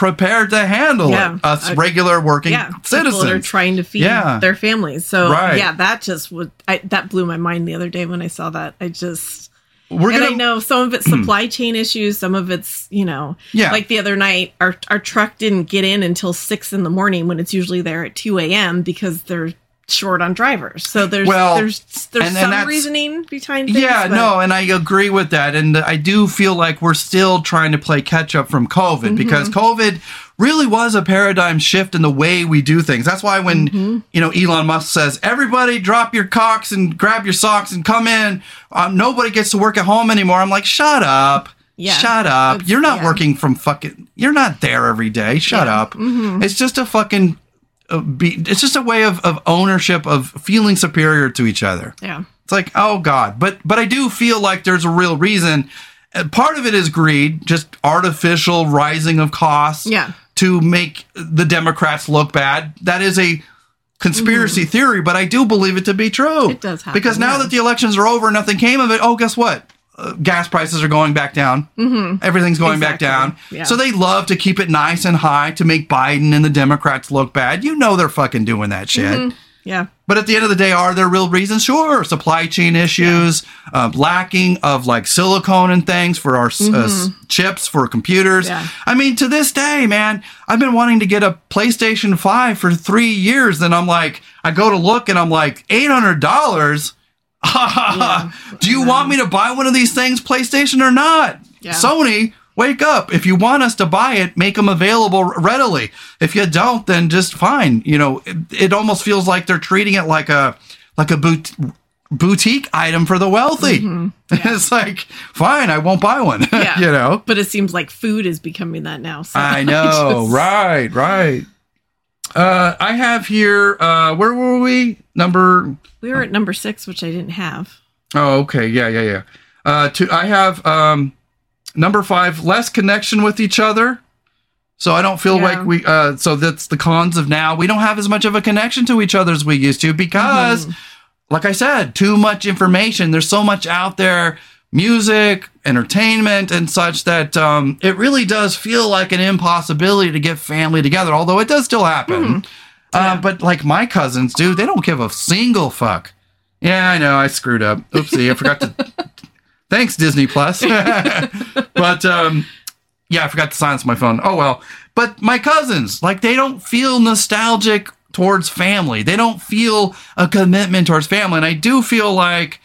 prepared to handle Yeah. it us Uh, regular working Yeah, citizens are trying to feed Yeah. their families. So Right. yeah, that just would I, that blew my mind the other day when I saw that. I just we're gonna I know some of it's supply chain issues, some of it's you know, Yeah. Like the other night, our our truck didn't get in until six in the morning when it's usually there at two a.m. because they're short on drivers. So there's Well, there's there's and- and some that's- reasoning behind things. Yeah, but- no, and I agree with that. And I do feel like we're still trying to play catch up from COVID Mm-hmm. because COVID really was a paradigm shift in the way we do things. That's why when, Mm-hmm. you know, Elon Musk says, everybody drop your cocks and grab your socks and come in, um, nobody gets to work at home anymore. I'm like, shut up. Yeah, Shut up. it's- You're not yeah. working from fucking, you're not there every day. Shut Yeah. up. Mm-hmm. It's just a fucking, be, it's just a way of, of ownership, of feeling superior to each other. Yeah. It's like, oh God. But but I do feel like there's a real reason. Uh, Part of it is greed, just artificial rising of costs. Yeah. To make the Democrats look bad. That is a conspiracy theory, but I do believe it to be true. Mm-hmm. It does happen, because now yeah. that the elections are over, nothing came of it. Oh, guess what? gas prices are going back down. Mm-hmm. Everything's going exactly. back down. Yeah. So they love to keep it nice and high to make Biden and the Democrats look bad. You know they're fucking doing that shit. Mm-hmm. Yeah. But at the end of the day, are there real reasons? Sure. Supply chain issues, yeah. uh, lacking of like silicone and things for our uh, mm-hmm. uh, chips for computers. Yeah. I mean, to this day, man, I've been wanting to get a PlayStation 5 for three years. And I'm like, I go to look and I'm like, $800? Do you want me to buy one of these things, PlayStation or not? Yeah. Sony, wake up. If you want us to buy it, make them available readily. If you don't, then just fine. You know, it, it almost feels like they're treating it like a like a boot, boutique item for the wealthy. Mm-hmm. Yeah. it's like, fine, I won't buy one. Yeah. you know. But it seems like food is becoming that now. So I know. I just... Right, right. Uh, I have here. Uh, where were we? Number We were at number six, which I didn't have. Oh, okay. Yeah, yeah, yeah. Uh, to I have um, number five, less connection with each other. So I don't feel Yeah. like we. Uh, so that's the cons of now. We don't have as much of a connection to each other as we used to because, like I said, too much information. There's so much out there, music, entertainment, and such that um, it really does feel like an impossibility to get family together. Although it does still happen. Uh, but like my cousins, dude, they don't give a single fuck. Yeah, I know. I screwed up. Oopsie. I forgot to. Thanks, Disney Plus. but um, yeah, I forgot to silence my phone. Oh well. But my cousins, like, they don't feel nostalgic towards family. They don't feel a commitment towards family, and I do feel like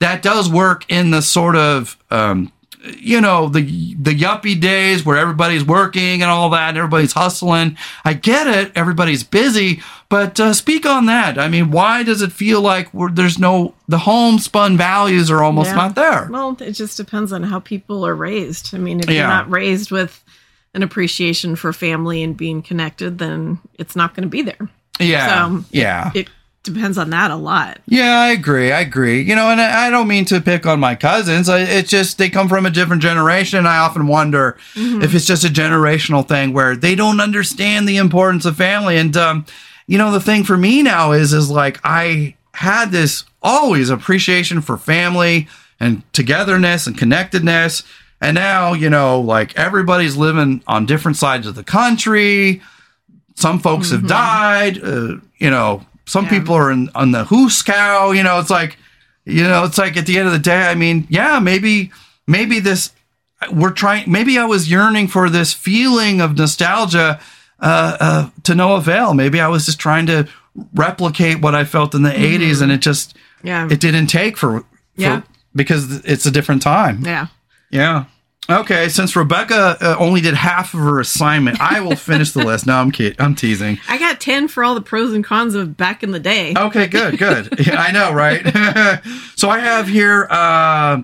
that does work in the sort of um, you know the the yuppie days where everybody's working and all that, and everybody's hustling. I get it, everybody's busy, but uh, speak on that. I mean, why does it feel like we're, there's no the homespun values are almost Yeah. not there? Well, it just depends on how people are raised. I mean, if Yeah. you're not raised with an appreciation for family and being connected, then it's not going to be there. Yeah, So- yeah. It depends on that a lot. Yeah, I agree. I agree. You know, and I don't mean to pick on my cousins. It's just they come from a different generation. I often wonder if it's just a generational thing where they don't understand the importance of family. And um, you know, the thing for me now is is like I had this always appreciation for family and togetherness and connectedness. And now, you know, like everybody's living on different sides of the country some folks have died. Uh, you know, some Mm-hmm. Yeah. people are in on the who's cow. You know, it's like, you know, it's like at the end of the day. I mean, yeah, maybe, maybe this we're trying. Maybe I was yearning for this feeling of nostalgia uh, uh, to no avail. Maybe I was just trying to replicate what I felt in the '80s, and it just Yeah. it didn't take for, for Yeah. because it's a different time. yeah. Yeah. Okay, since Rebecca uh, only did half of her assignment, I will finish the list. No, I'm kid- I'm teasing. I got 10 for all the pros and cons of back in the day. Okay, good, good. Yeah, I know, right? so I have here uh,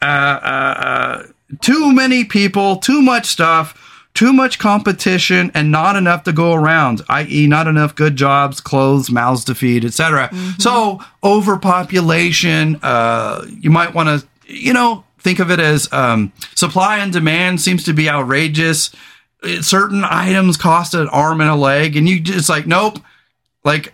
uh, uh, uh, too many people, too much stuff, too much competition, and not enough to go around. I.e., not enough good jobs, clothes, mouths to feed, etc. So overpopulation. Uh, you might want to, you know, think of it as um, supply and demand seems to be outrageous. Certain items cost an arm and a leg, and you just like, nope. Like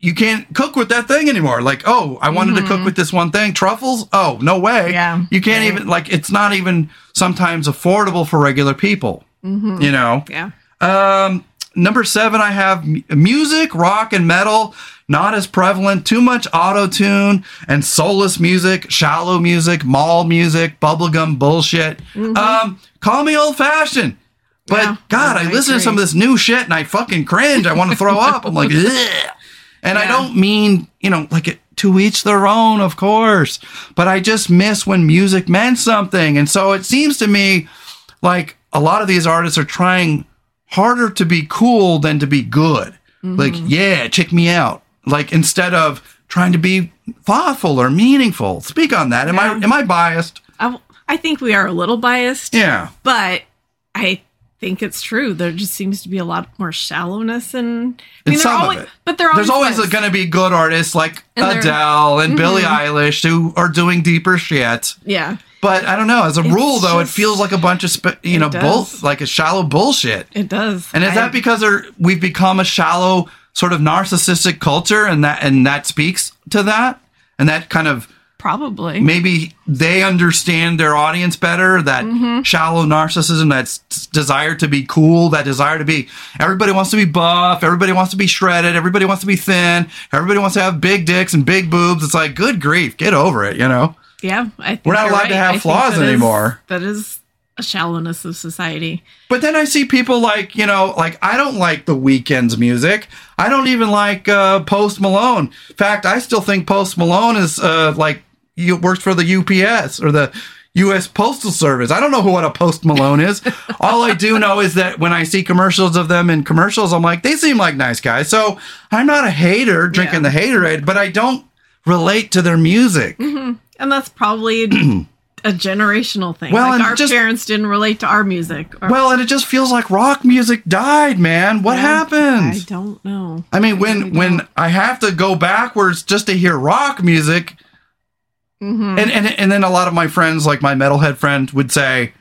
you can't cook with that thing anymore. Like, oh, I wanted to cook with this one thing, truffles. Oh, no way. Yeah. you can't Right. even like. It's not even sometimes affordable for regular people. You know. Yeah. Um, number seven, I have music, rock, and metal. Not as prevalent. Too much auto tune and soulless music, shallow music, mall music, bubblegum bullshit. Um, call me old fashioned. But Yeah, God, I, I listen to some of this new shit and I fucking cringe. I want to throw up. I'm like, Ugh. and I don't mean, you know, like it, to each their own, of course. But I just miss when music meant something. And so it seems to me like a lot of these artists are trying harder to be cool than to be good. Like, yeah, check me out. Like instead of trying to be thoughtful or meaningful. Speak on that. Am I am I biased? I, I think we are a little biased, Yeah. but I think it's true. There just seems to be a lot more shallowness and I mean, there some of it. but always There's always going to be good artists like And Adele and mm-hmm. Billie Eilish who are doing deeper shit. yeah, But I don't know. As a rule, though, it feels like a bunch of sp- you know bull like a shallow bullshit. it does. And is I- that because we've become a shallow sort of narcissistic culture and that and that speaks to that and that kind of Probably. maybe they understand their audience better that mm-hmm. shallow narcissism that desire to be cool that desire to be everybody wants to be buff everybody wants to be shredded everybody wants to be thin everybody wants to have big dicks and big boobs it's like good grief get over it you know Yeah, I think We're not allowed right. to have I flaws that is- anymore. that is shallowness of society. But then I see people like, you know, like I don't like the Weeknd's music. I don't even like uh, Post Malone. In fact, I still think Post Malone is uh, like you works for the UPS or the U.S. Postal Service. I don't know who what a Post Malone is. All I do know is that when I see commercials of them in commercials, I'm like, they seem like nice guys. So I'm not a hater drinking Yeah. the haterade, but I don't relate to their music. And that's probably a generational thing. Well, like and our just- parents didn't relate to our music. Or, Well, and it just feels like rock music died, man. What happened? I don't know. I mean, when really when. I have to go backwards just to hear rock music, Mhm. and, and and then a lot of my friends, like my metalhead friend, would say,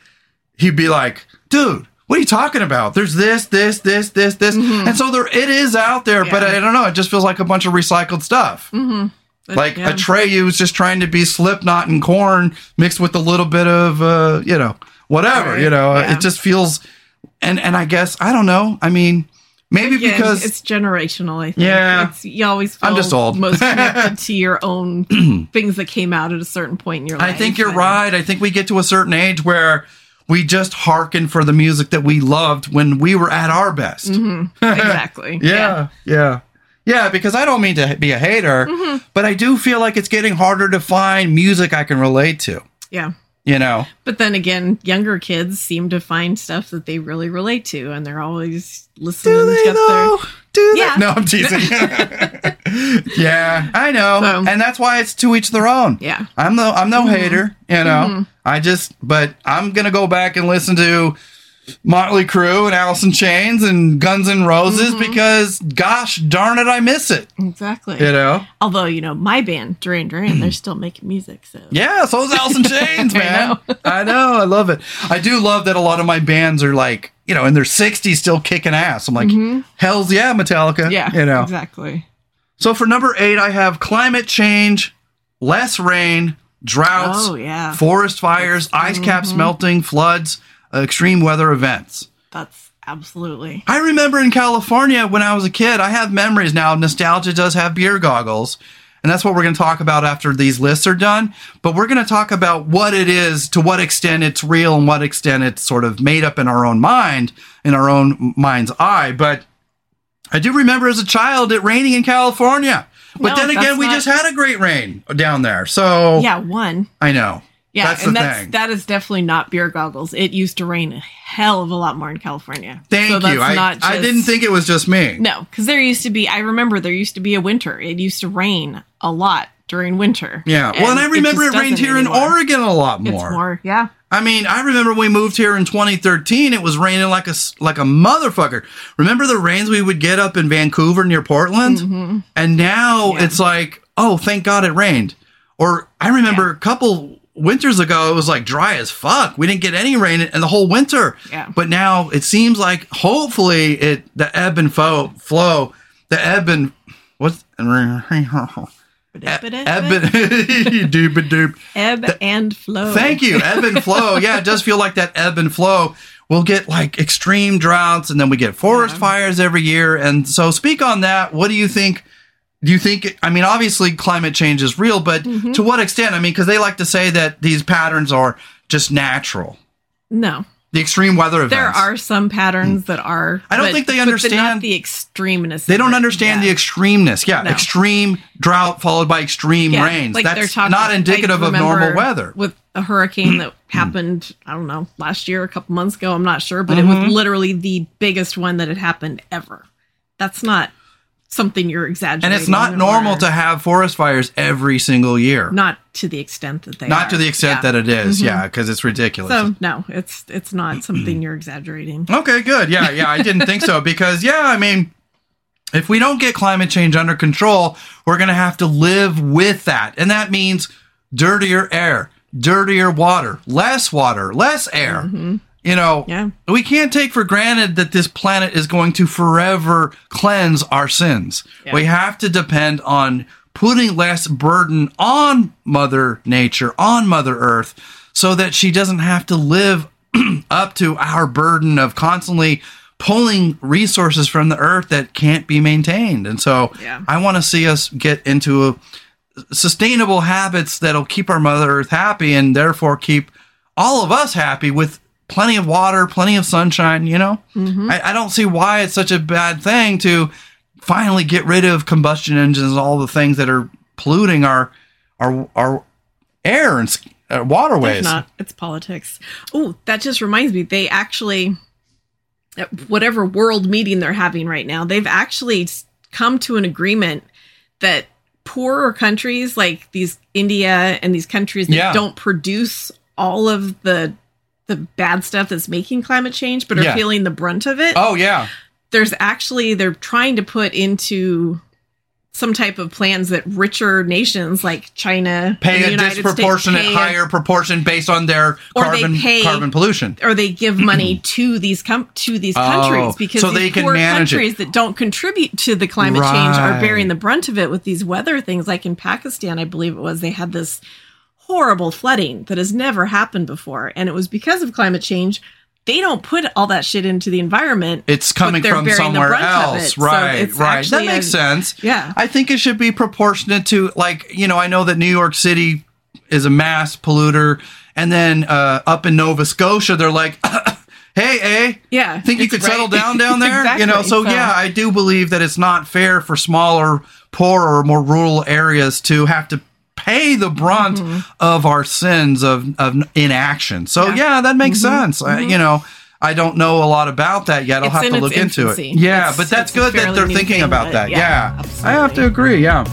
he'd be like, "Dude, what are you talking about? There's this, this, this, this, this," and so there it is out there, but Mm-hmm. I don't know. It just feels like a bunch of recycled stuff. But, Like yeah. Atreyu is just trying to be Slipknot and Korn mixed with a little bit of, uh, you know, whatever. Right, You know, yeah. it just feels, and and I guess I don't know. I mean, maybe Again, because it's generational. I think. Yeah. it's, you always feel I'm just old. most connected to your own things that came out at a certain point in your life. I think you're and- right. I think we get to a certain age where we just hearken for the music that we loved when we were at our best. exactly. Yeah, yeah, yeah. Yeah, because I don't mean to be a hater, Mm-hmm. but I do feel like it's getting harder to find music I can relate to. yeah. You know, But then again, younger kids seem to find stuff that they really relate to, and they're always listening do they to though? Do they? Yeah. No, I'm teasing. yeah, I know, So- and that's why it's to each their own. Yeah. I'm no I'm no Mm-hmm. hater, you know. I just but I'm gonna go back and listen to Motley Crue and Alice in Chains and Guns N' Roses Mm-hmm. because gosh darn it, I miss it. Exactly. You know? Although, you know, my band, Duran Duran, they're still making music, so Yeah, so is Alice in Chains, I man. know. I know, I love it. I do love that a lot of my bands are like, you know, in their 60s still kicking ass. I'm like, hell's yeah, Metallica. Mm-hmm. yeah, You know. exactly. So for number eight, I have climate change, less rain, droughts, Oh, yeah. Mm-hmm. forest fires, ice caps melting, floods, Uh, extreme weather events. That's absolutely. I remember in California when I was a kid, I have memories now. Nostalgia does have beer goggles. And that's what we're going to talk about after these lists are done. But we're going to talk about what it is, to what extent it's real, and what extent it's sort of made up in our own mind, in our own mind's eye. But I do remember as a child it raining in California. But No, then again, we not- just had a great rain down there. So Yeah, one. I know. Yeah, that's and that's thing. that is definitely not beer goggles. It used to rain a hell of a lot more in California. Thank So you. I, not I just- didn't think it was just me. No, because there used to be. I remember there used to be a winter. It used to rain a lot during winter. Yeah. well, and I remember it, just rained here in. Oregon a lot more. It's more. yeah. I mean, I remember when we moved here in 2013. It was raining like a like a motherfucker. Remember the rains we would get up in Vancouver near Portland, and now Mm-hmm. Yeah. it's like, oh, thank God it rained. Or I remember Yeah. a couple winters ago, it was like dry as fuck. We didn't get any rain in the whole winter. Yeah. But now it seems like hopefully it the ebb and flow flow the ebb and what's ebb doop. Ebb and flow. Thank you. Ebb and flow. Yeah, it does feel like that ebb and flow. We'll get like extreme droughts and then we get forest Yeah. fires every year. And so, speak on that. What do you think? Do you think, I mean, obviously climate change is real, but Mm-hmm. to what extent? I mean, because they like to say that these patterns are just natural, No, the extreme weather events. there are some patterns that are. I don't but- think they understand- not the extremeness. They don't understand Yeah. the extremeness. Yeah, No. extreme drought followed by extreme Yeah, rains. like That's talking- not indicative of normal weather. With a hurricane that happened, I don't know, last year, a couple months ago, I'm not sure, but it Mm-hmm. was literally the biggest one that had happened ever. That's not something you're exaggerating. And it's not normal to have forest fires every single year. not to the extent that they Not are. to the extent Yeah. that it is, mm-hmm. yeah, because it's ridiculous. So no, it's it's not something you're exaggerating. okay, good. Yeah, yeah, I didn't think so because, yeah, I mean, if we don't get climate change under control, we're going to have to live with that. And that means dirtier air, dirtier water, less water, less air. Mm-hmm. You know, Yeah. we can't take for granted that this planet is going to forever cleanse our sins. Yeah. We have to depend on putting less burden on Mother Nature, on Mother Earth, so that she doesn't have to live up to our burden of constantly pulling resources from the earth that can't be maintained. And so Yeah. I want to see us get into a sustainable habits that'll keep our mother earth happy and therefore keep all of us happy with plenty of water, plenty of sunshine, you know? I, I don't see why it's such a bad thing to finally get rid of combustion engines and all the things that are polluting our our our air and uh, waterways. If not, it's politics. Oh, that just reminds me. They actually, at whatever world meeting they're having right now, they've actually come to an agreement that poorer countries like these India and these countries that Yeah. don't produce all of the the bad stuff that's making climate change, but are Yeah. feeling the brunt of it. Oh yeah. There's actually they're trying to put into some type of plans that richer nations like China Pay and the a United States disproportionate pay a- higher proportion based on their carbon pay- carbon pollution. or they give money mm-hmm. to these com- to these Oh, countries because so these they poor manage it. countries that don't contribute to the climate change are bearing the brunt of it with these weather things. Like in Pakistan, I believe it was they had this horrible flooding that has never happened before, and it was because of climate change. They don't put all that shit into the environment. It's coming from somewhere else. it. So right, right. That makes a- sense. Yeah. I think it should be proportionate to like, you know, I know that New York City is a mass polluter and then uh, up in Nova Scotia they're like hey, eh? Yeah, Think you could right. settle down down there? You know, so, So- yeah, I do believe that it's not fair for smaller, poorer, more rural areas to have to pay the brunt of our sins of, of inaction. So, Mm-hmm. Yeah. yeah, that makes sense. I, you know, I don't know a lot about that yet. I'll It's have in to look into it. Yeah, It's- but that's good that they're thinking thing, about that. yeah, Yeah, I have to agree. Yeah.